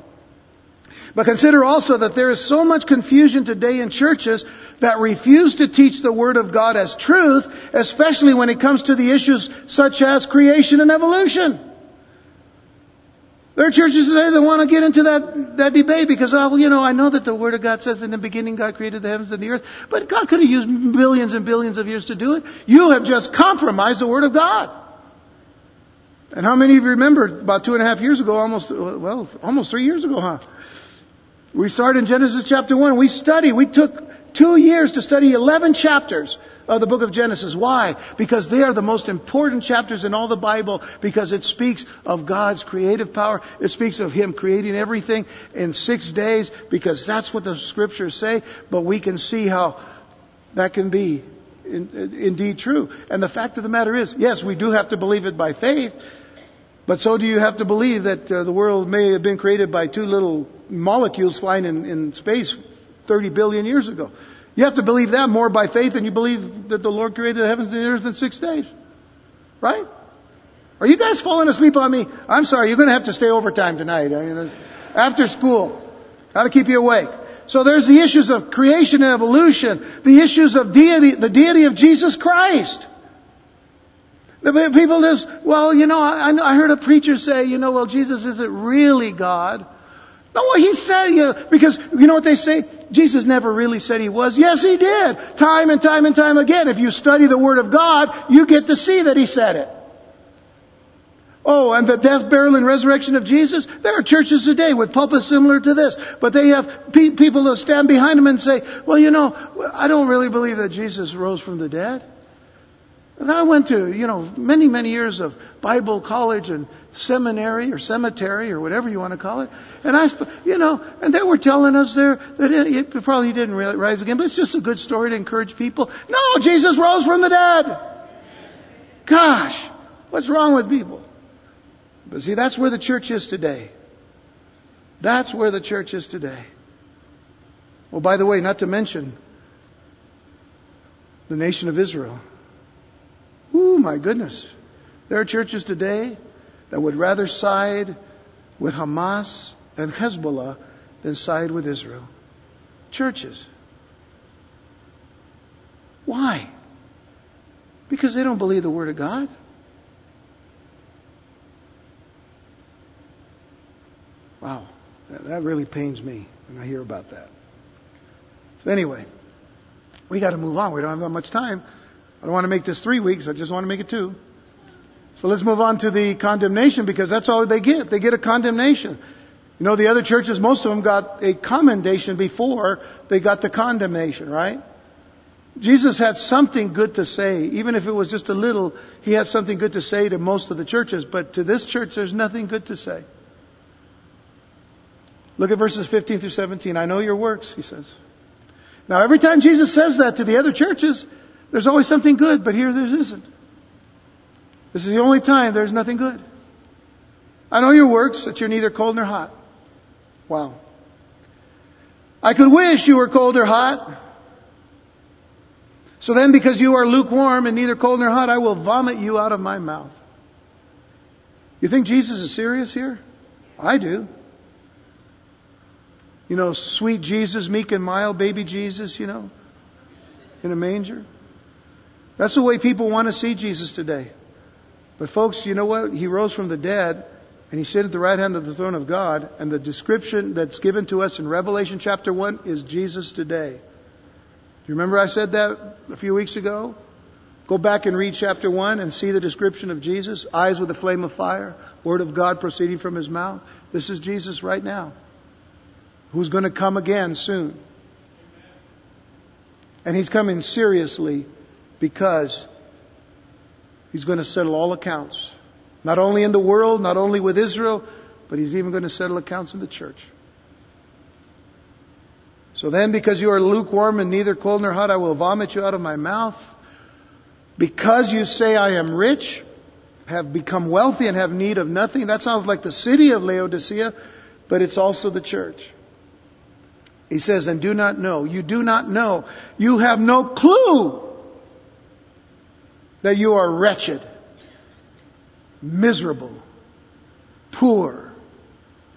But consider also that there is so much confusion today in churches that refuse to teach the Word of God as truth, especially when it comes to the issues such as creation and evolution. There are churches today that want to get into that, that debate because, oh, well, you know, I know that the Word of God says in the beginning God created the heavens and the earth, but God could have used billions and billions of years to do it. You have just compromised the Word of God. And how many of you remember about two and a half years ago, almost, well, almost three years ago, huh? We started in Genesis chapter 1. We studied, we took two years to study 11 chapters of the book of Genesis. Why? Because they are the most important chapters in all the Bible because it speaks of God's creative power. It speaks of Him creating everything in six days because that's what the scriptures say, but we can see how that can be in, indeed true. And the fact of the matter is, yes, we do have to believe it by faith, but so do you have to believe that uh, the world may have been created by two little molecules flying in, in space 30 billion years ago. You have to believe that more by faith than you believe that the Lord created the heavens and the earth in six days. Right? Are you guys falling asleep on me? I'm sorry, you're going to have to stay overtime tonight. I mean, after school. Got to keep you awake. So there's the issues of creation and evolution, the issues of deity, the deity of Jesus Christ. The people just, well, you know, I, I heard a preacher say, you know, well, Jesus isn't really God. Well, he said, you know, because you know what they say? Jesus never really said he was. Yes, he did. Time and time and time again. If you study the Word of God, you get to see that he said it. Oh, and the death, burial, and resurrection of Jesus? There are churches today with pulpits similar to this, but they have pe- people that stand behind them and say, well, you know, I don't really believe that Jesus rose from the dead. And I went to, you know, many, many years of Bible college and seminary or cemetery or whatever you want to call it. And I, you know, and they were telling us there that it, it probably didn't really rise again, but it's just a good story to encourage people. No, Jesus rose from the dead. Gosh, what's wrong with people? But see, that's where the church is today. That's where the church is today. Well, by the way, not to mention the nation of Israel. Ooh, my goodness. There are churches today that would rather side with Hamas and Hezbollah than side with Israel. Churches. Why? Because they don't believe the Word of God. Wow, that really pains me when I hear about that. So, anyway, we got to move on. We don't have that much time. I don't want to make this three weeks, I just want to make it two. So let's move on to the condemnation because that's all they get. They get a condemnation. You know, the other churches, most of them got a commendation before they got the condemnation, right? Jesus had something good to say, even if it was just a little, he had something good to say to most of the churches, but to this church there's nothing good to say. Look at verses 15 through 17. I know your works, he says. Now every time Jesus says that to the other churches, there's always something good, but here there isn't. This is the only time there's nothing good. I know your works, that you're neither cold nor hot. Wow. I could wish you were cold or hot. So then, because you are lukewarm and neither cold nor hot, I will vomit you out of my mouth. You think Jesus is serious here? I do. You know, sweet Jesus, meek and mild, baby Jesus, you know, in a manger. That's the way people want to see Jesus today. But folks, you know what? He rose from the dead and he sat at the right hand of the throne of God. And the description that's given to us in Revelation chapter 1 is Jesus today. Do you remember I said that a few weeks ago? Go back and read chapter 1 and see the description of Jesus. Eyes with a flame of fire. Word of God proceeding from his mouth. This is Jesus right now. Who's going to come again soon. And he's coming seriously because he's going to settle all accounts. Not only in the world, not only with Israel, but he's even going to settle accounts in the church. So then, because you are lukewarm and neither cold nor hot, I will vomit you out of my mouth. Because you say, I am rich, have become wealthy, and have need of nothing. That sounds like the city of Laodicea, but it's also the church. He says, and do not know. You do not know. You have no clue that you are wretched, miserable, poor,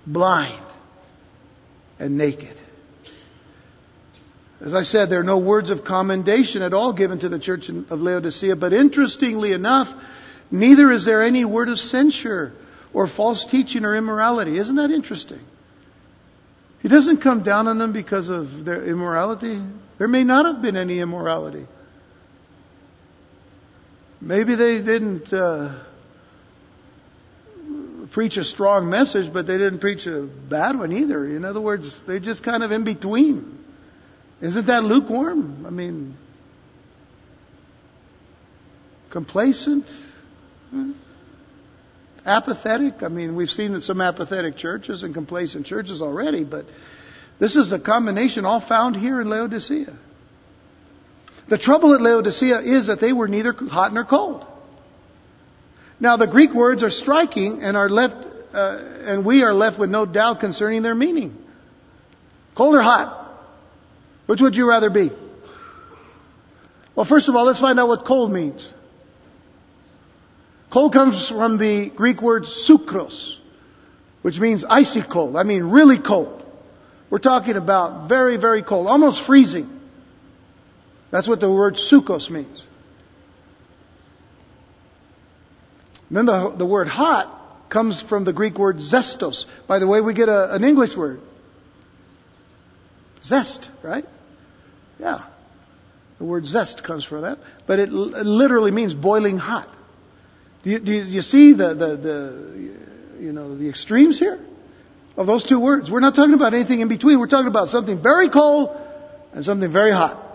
blind, and naked. As I said, there are no words of commendation at all given to the church of Laodicea, but interestingly enough, neither is there any word of censure or false teaching or immorality. Isn't that interesting? He doesn't come down on them because of their immorality. There may not have been any immorality. Maybe they didn't uh, preach a strong message, but they didn't preach a bad one either. In other words, they're just kind of in between. Isn't that lukewarm? I mean, complacent? Apathetic? I mean, we've seen some apathetic churches and complacent churches already, but this is a combination all found here in Laodicea. The trouble at Laodicea is that they were neither hot nor cold. Now the Greek words are striking and are left, uh, and we are left with no doubt concerning their meaning. Cold or hot? Which would you rather be? Well, first of all, let's find out what cold means. Cold comes from the Greek word sucros, which means icy cold. I mean really cold. We're talking about very, very cold, almost freezing. That's what the word sukos means. then the, the word hot comes from the Greek word zestos. By the way, we get a, an English word. Zest, right? Yeah. The word zest comes from that. But it, it literally means boiling hot. Do you, do you, do you see the, the, the, you know, the extremes here of those two words? We're not talking about anything in between. We're talking about something very cold and something very hot.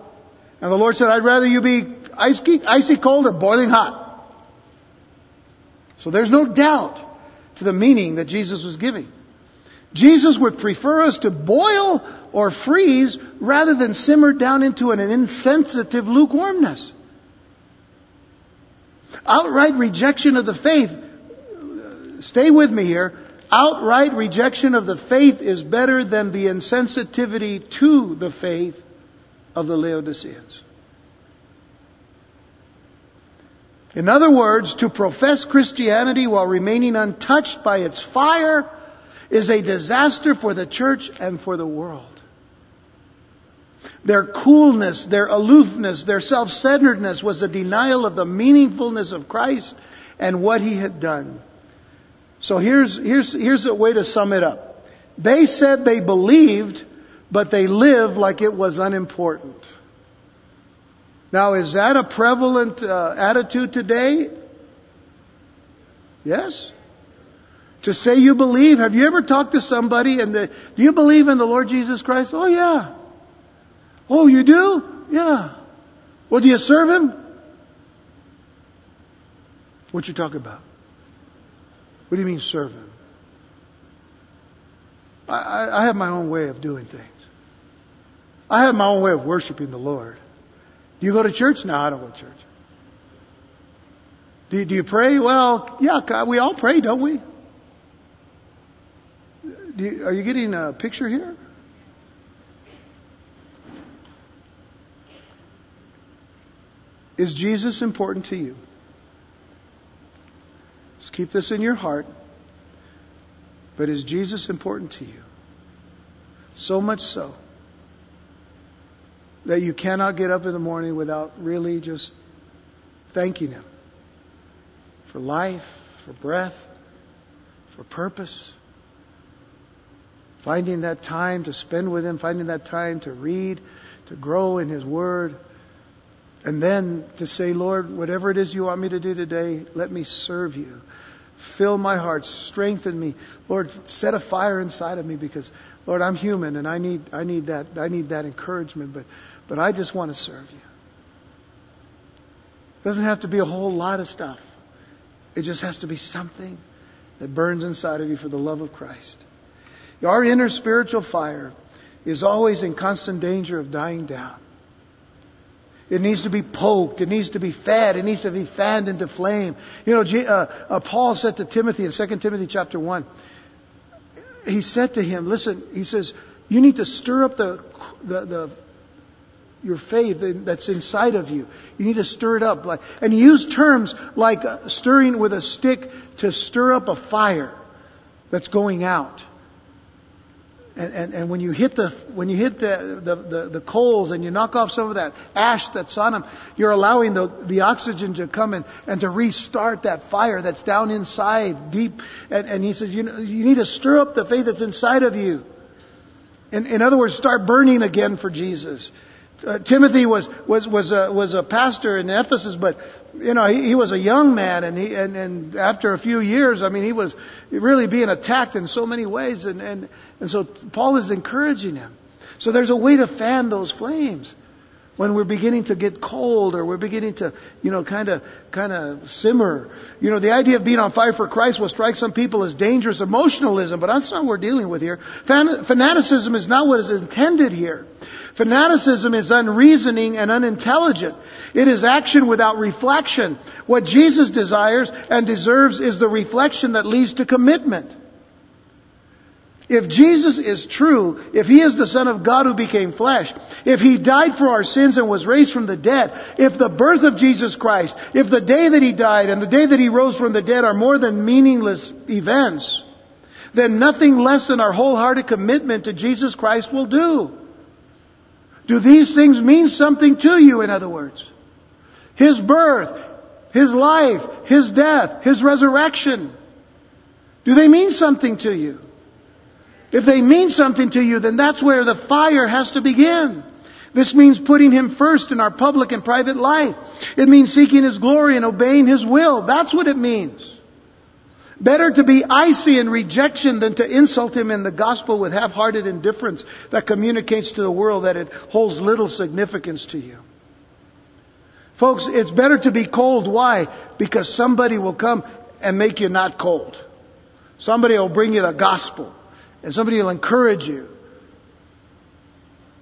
And the Lord said, I'd rather you be icy, cold or boiling hot. So there's no doubt to the meaning that Jesus was giving. Jesus would prefer us to boil or freeze rather than simmer down into an insensitive lukewarmness. Outright rejection of the faith, stay with me here, outright rejection of the faith is better than the insensitivity to the faith of the Laodiceans. In other words, to profess Christianity while remaining untouched by its fire is a disaster for the church and for the world. Their coolness, their aloofness, their self-centeredness was a denial of the meaningfulness of Christ and what He had done. So here's, here's, here's a way to sum it up. They said they believed, but they live like it was unimportant. Now, is that a prevalent uh, attitude today? Yes. To say you believe. Have you ever talked to somebody and the, do you believe in the Lord Jesus Christ? Oh yeah. Oh, you do? Yeah. Well, do you serve Him? What you talking about? What do you mean serve Him? I, I have my own way of doing things. I have my own way of worshiping the Lord. Do you go to church? No, I don't go to church. Do you, do you pray? Well, yeah, we all pray, don't we? Do you, are you getting a picture here? Is Jesus important to you? Just keep this in your heart. But is Jesus important to you? So much so that you cannot get up in the morning without really just thanking Him for life, for breath, for purpose. Finding that time to spend with Him, finding that time to read, to grow in His Word, and then to say, Lord, whatever it is you want me to do today, let me serve you. Fill my heart, strengthen me. Lord, set a fire inside of me because, Lord, I'm human and I need, I need that, I need that encouragement. But but I just want to serve you. It doesn't have to be a whole lot of stuff. It just has to be something that burns inside of you for the love of Christ. Our inner spiritual fire is always in constant danger of dying down. It needs to be poked. It needs to be fed. It needs to be fanned into flame. You know, uh, uh, Paul said to Timothy in 2 Timothy chapter 1, he said to him, listen, he says, you need to stir up the, the, the your faith that's inside of you. You need to stir it up. Like, and use terms like uh, stirring with a stick to stir up a fire that's going out. And, and, and when you hit the when you hit the, the, the, the coals and you knock off some of that ash that's on them, you're allowing the, the oxygen to come in and to restart that fire that's down inside deep. And, and he says, you, know, you need to stir up the faith that's inside of you. In, in other words, start burning again for Jesus. Uh, Timothy was was was a was a pastor in Ephesus, but you know he, he was a young man, and he and, and after a few years, I mean, he was really being attacked in so many ways, and and and so Paul is encouraging him. So there's a way to fan those flames when we're beginning to get cold or we're beginning to, you know, kind of, kind of simmer. You know, the idea of being on fire for Christ will strike some people as dangerous emotionalism, but that's not what we're dealing with here. Fan- fanaticism is not what is intended here. Fanaticism is unreasoning and unintelligent. It is action without reflection. What Jesus desires and deserves is the reflection that leads to commitment. If Jesus is true, if He is the Son of God who became flesh, if He died for our sins and was raised from the dead, if the birth of Jesus Christ, if the day that He died and the day that He rose from the dead are more than meaningless events, then nothing less than our wholehearted commitment to Jesus Christ will do. Do these things mean something to you, in other words? His birth, His life, His death, His resurrection. Do they mean something to you? If they mean something to you, then that's where the fire has to begin. This means putting Him first in our public and private life. It means seeking His glory and obeying His will. That's what it means. Better to be icy in rejection than to insult Him in the gospel with half-hearted indifference that communicates to the world that it holds little significance to you. Folks, it's better to be cold. Why? Because somebody will come and make you not cold. Somebody will bring you the gospel. And somebody will encourage you.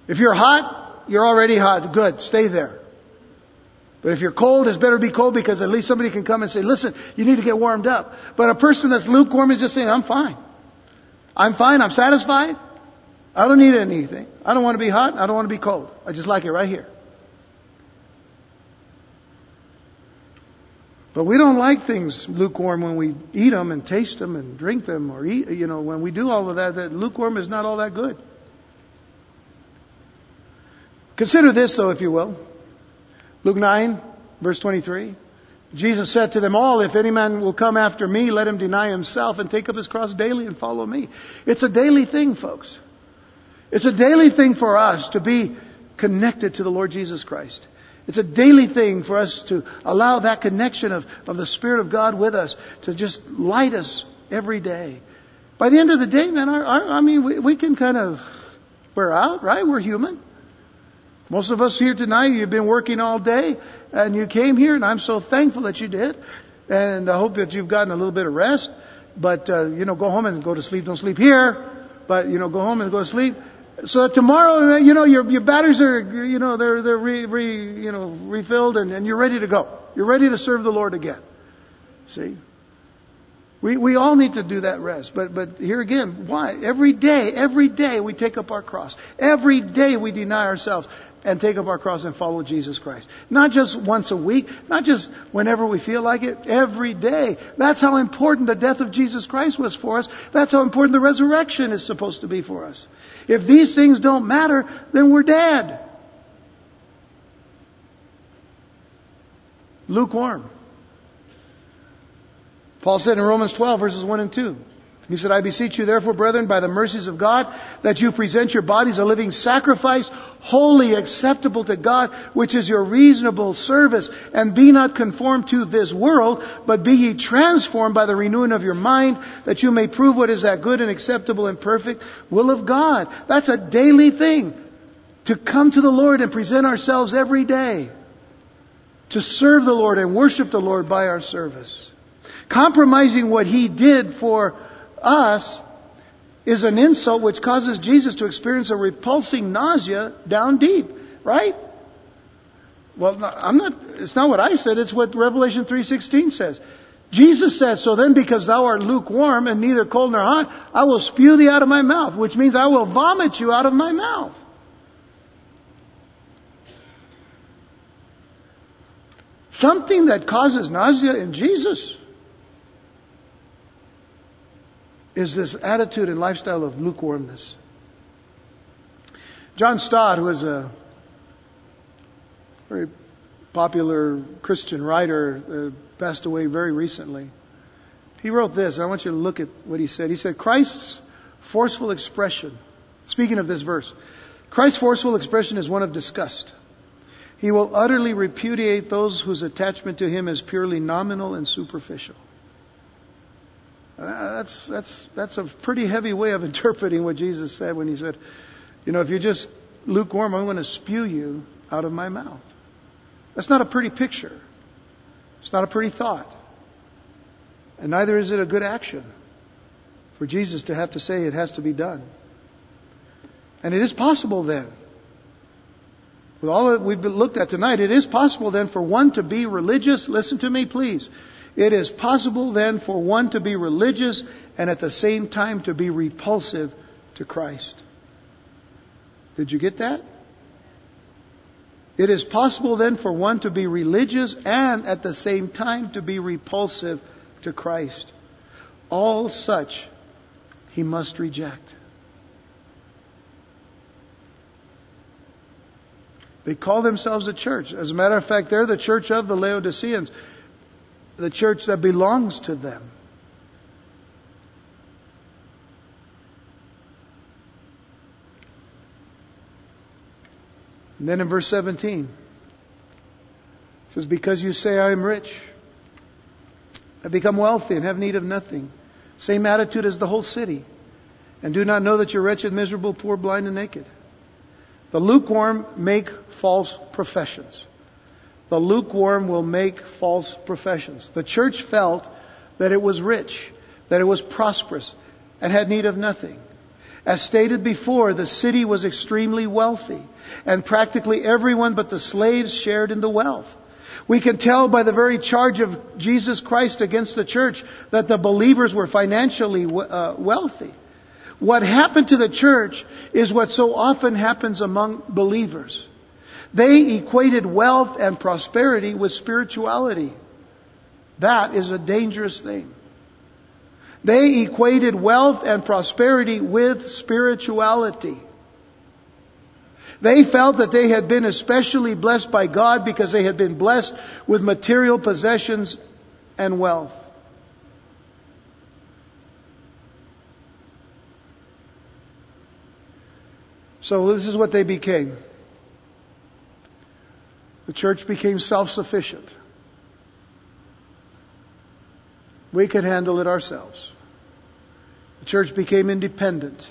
If you're hot, you're already hot. Good. Stay there. But if you're cold, it's better to be cold because at least somebody can come and say, listen, you need to get warmed up. But a person that's lukewarm is just saying, I'm fine. I'm fine. I'm satisfied. I don't need anything. I don't want to be hot. I don't want to be cold. I just like it right here. But we don't like things lukewarm when we eat them and taste them and drink them or eat, you know, when we do all of that, that lukewarm is not all that good. Consider this though, if you will. Luke 9, verse 23. Jesus said to them all, if any man will come after me, let him deny himself and take up his cross daily and follow me. It's a daily thing, folks. It's a daily thing for us to be connected to the Lord Jesus Christ. It's a daily thing for us to allow that connection of, of the Spirit of God with us to just light us every day. By the end of the day, man, our, our, I mean, we, we can kind of wear out, right? We're human. Most of us here tonight, you've been working all day and you came here, and I'm so thankful that you did. And I hope that you've gotten a little bit of rest. But, uh, you know, go home and go to sleep. Don't sleep here, but, you know, go home and go to sleep. So that tomorrow, uh, you know, your, your batteries are, you know, they're, they're re, re, you know, refilled and, and you're ready to go. You're ready to serve the Lord again. See? We, we all need to do that rest. But, but here again, why? Every day, every day we take up our cross. Every day we deny ourselves and take up our cross and follow Jesus Christ. Not just once a week, not just whenever we feel like it, every day. That's how important the death of Jesus Christ was for us. That's how important the resurrection is supposed to be for us. If these things don't matter, then we're dead. Lukewarm. Paul said in Romans 12, verses 1 and 2. He said, I beseech you therefore, brethren, by the mercies of God, that you present your bodies a living sacrifice, wholly acceptable to God, which is your reasonable service, and be not conformed to this world, but be ye transformed by the renewing of your mind, that you may prove what is that good and acceptable and perfect will of God. That's a daily thing. To come to the Lord and present ourselves every day. To serve the Lord and worship the Lord by our service. Compromising what He did for us is an insult which causes Jesus to experience a repulsing nausea down deep, right? Well, I'm not, it's not what I said, it's what Revelation 3.16 says. Jesus said, so then because thou art lukewarm and neither cold nor hot, I will spew thee out of my mouth, which means I will vomit you out of my mouth. Something that causes nausea in Jesus is this attitude and lifestyle of lukewarmness. John Stott, who is a very popular Christian writer, uh, passed away very recently. He wrote this. I want you to look at what he said. He said, Christ's forceful expression, speaking of this verse, Christ's forceful expression is one of disgust. He will utterly repudiate those whose attachment to him is purely nominal and superficial. Uh, that's, that's, that's a pretty heavy way of [LAUGHS] interpreting what Jesus said when he said, You know, if you're just lukewarm, I'm going to spew you out of my mouth. That's not a pretty picture. It's not a pretty thought. And neither is it a good action for Jesus to have to say it has to be done. And it is possible then, with all that we've looked at tonight, it is possible then for one to be religious. Listen to me, please. It is possible then for one to be religious and at the same time to be repulsive to Christ. Did you get that? It is possible then for one to be religious and at the same time to be repulsive to Christ. All such he must reject. They call themselves a church. As a matter of fact, they're the church of the Laodiceans, the church that belongs to them. And then in verse 17, it says, Because you say, I am rich have become wealthy and have need of nothing. Same attitude as the whole city. And do not know that you're wretched, miserable, poor, blind, and naked. The lukewarm make false professions. The lukewarm will make false professions. The church felt that it was rich, that it was prosperous, and had need of nothing. As stated before, the city was extremely wealthy, and practically everyone but the slaves shared in the wealth. We can tell by the very charge of Jesus Christ against the church that the believers were financially uh, wealthy. What happened to the church is what so often happens among believers. They equated wealth and prosperity with spirituality. That is a dangerous thing. They equated wealth and prosperity with spirituality. They felt that they had been especially blessed by God because they had been blessed with material possessions and wealth. So this is what they became. The church became self-sufficient. We could handle it ourselves. The church became independent.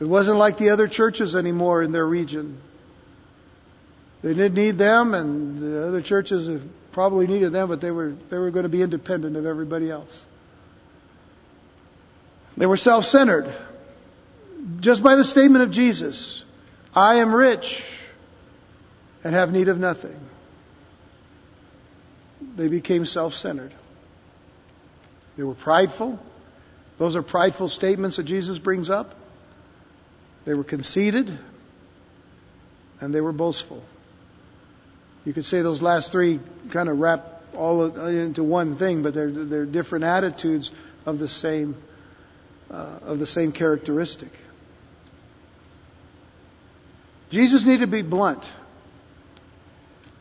It wasn't like the other churches anymore in their region. They didn't need them, and the other churches probably needed them, but they were, they were going to be independent of everybody else. They were self centered. Just by the statement of Jesus I am rich and have need of nothing. They became self centered. They were prideful. Those are prideful statements that Jesus brings up. They were conceited and they were boastful. You could say those last three kind of wrap all into one thing, but they're, they're different attitudes of the same uh, of the same characteristic. Jesus needed to be blunt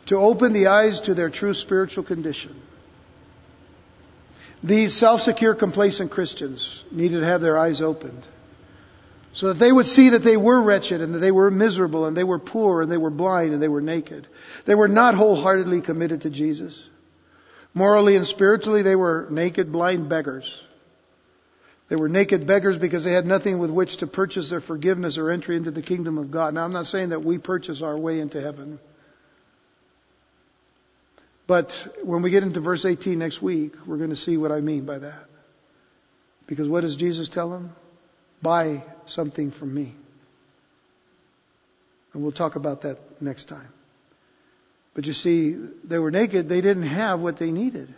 to open the eyes to their true spiritual condition. These self-secure, complacent Christians needed to have their eyes opened so that they would see that they were wretched and that they were miserable and they were poor and they were blind and they were naked. They were not wholeheartedly committed to Jesus. Morally and spiritually, they were naked, blind beggars. They were naked beggars because they had nothing with which to purchase their forgiveness or entry into the kingdom of God. Now, I'm not saying that we purchase our way into heaven. But when we get into verse 18 next week, we're going to see what I mean by that. Because what does Jesus tell them? Buy something from me. And we'll talk about that next time. But you see, they were naked. They didn't have what they needed.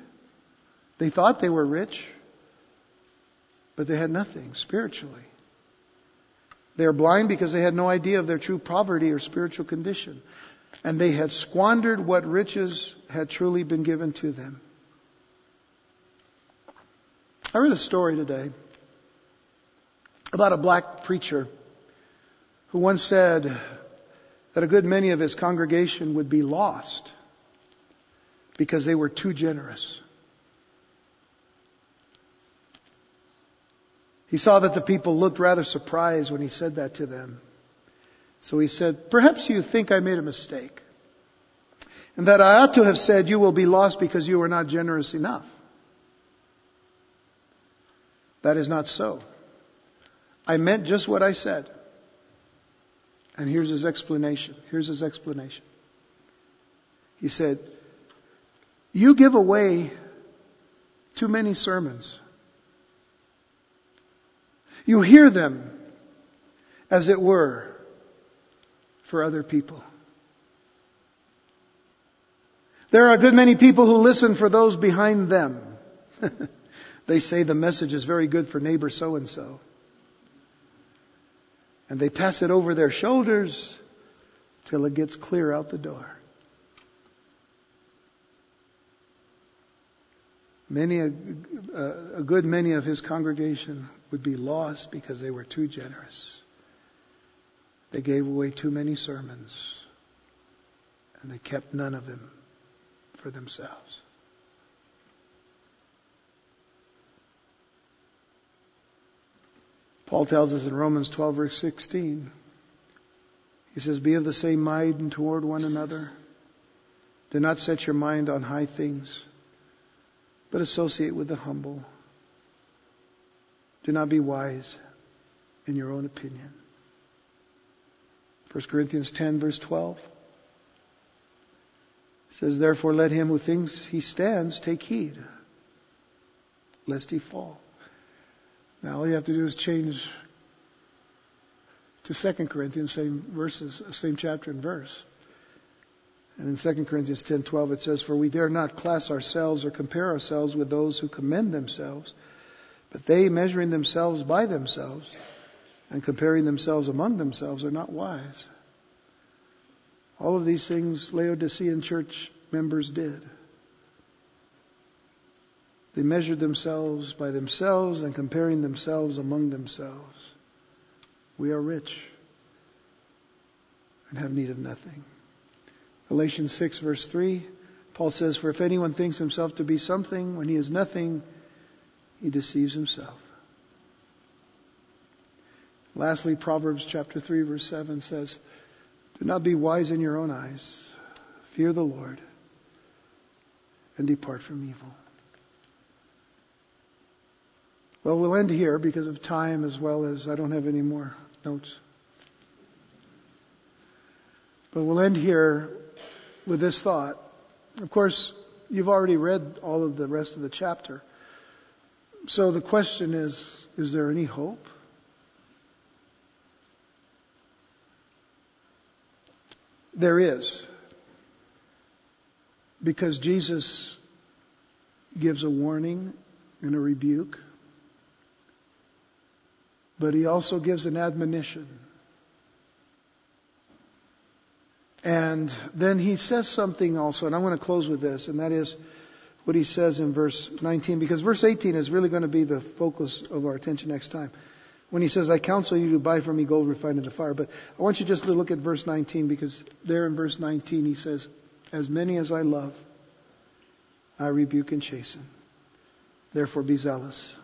They thought they were rich, but they had nothing spiritually. They are blind because they had no idea of their true poverty or spiritual condition. And they had squandered what riches had truly been given to them. I read a story today about a black preacher who once said that a good many of his congregation would be lost because they were too generous. He saw that the people looked rather surprised when he said that to them. So he said, Perhaps you think I made a mistake. And that I ought to have said, You will be lost because you were not generous enough. That is not so. I meant just what I said. And here's his explanation. Here's his explanation. He said, You give away too many sermons. You hear them, as it were, for other people. There are a good many people who listen for those behind them. [LAUGHS] they say the message is very good for neighbor so and so. And they pass it over their shoulders till it gets clear out the door. Many, a, a good many of his congregation would be lost because they were too generous. They gave away too many sermons, and they kept none of them for themselves. Paul tells us in Romans 12, verse 16, he says, Be of the same mind toward one another. Do not set your mind on high things, but associate with the humble. Do not be wise in your own opinion. 1 Corinthians 10, verse 12 says, Therefore let him who thinks he stands take heed, lest he fall. Now all you have to do is change to 2 Corinthians, same verses, same chapter and verse. And in 2 Corinthians 10:12 it says, "For we dare not class ourselves or compare ourselves with those who commend themselves, but they measuring themselves by themselves and comparing themselves among themselves are not wise." All of these things Laodicean church members did. They measured themselves by themselves and comparing themselves among themselves. We are rich and have need of nothing. Galatians 6, verse 3, Paul says, For if anyone thinks himself to be something when he is nothing, he deceives himself. Lastly, Proverbs chapter 3, verse 7 says, Do not be wise in your own eyes. Fear the Lord and depart from evil. Well, we'll end here because of time as well as I don't have any more notes. But we'll end here with this thought. Of course, you've already read all of the rest of the chapter. So the question is is there any hope? There is. Because Jesus gives a warning and a rebuke but he also gives an admonition. And then he says something also, and I want to close with this, and that is what he says in verse 19, because verse 18 is really going to be the focus of our attention next time. When he says, I counsel you to buy from me gold refined in the fire. But I want you just to look at verse 19, because there in verse 19 he says, As many as I love, I rebuke and chasten. Therefore be zealous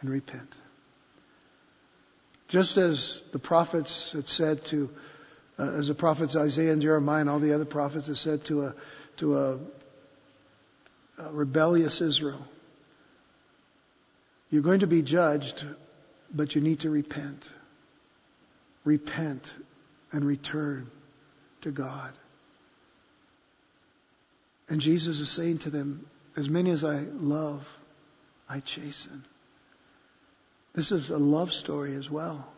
and repent. Just as the prophets had said to, uh, as the prophets Isaiah and Jeremiah and all the other prophets had said to a, to a, a rebellious Israel, you're going to be judged, but you need to repent. Repent and return to God. And Jesus is saying to them, As many as I love, I chasten. This is a love story as well.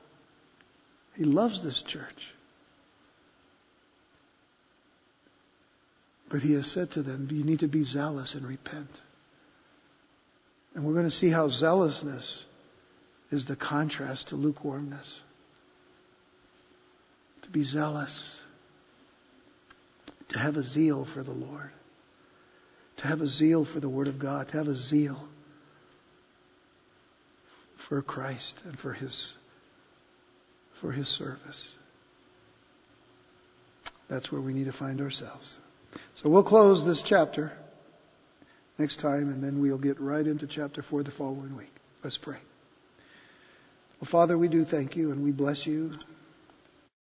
He loves this church. But he has said to them, You need to be zealous and repent. And we're going to see how zealousness is the contrast to lukewarmness. To be zealous, to have a zeal for the Lord, to have a zeal for the Word of God, to have a zeal for Christ and for His for His service. That's where we need to find ourselves. So we'll close this chapter next time, and then we'll get right into chapter four the following week. Let's pray. Well, Father, we do thank you and we bless you.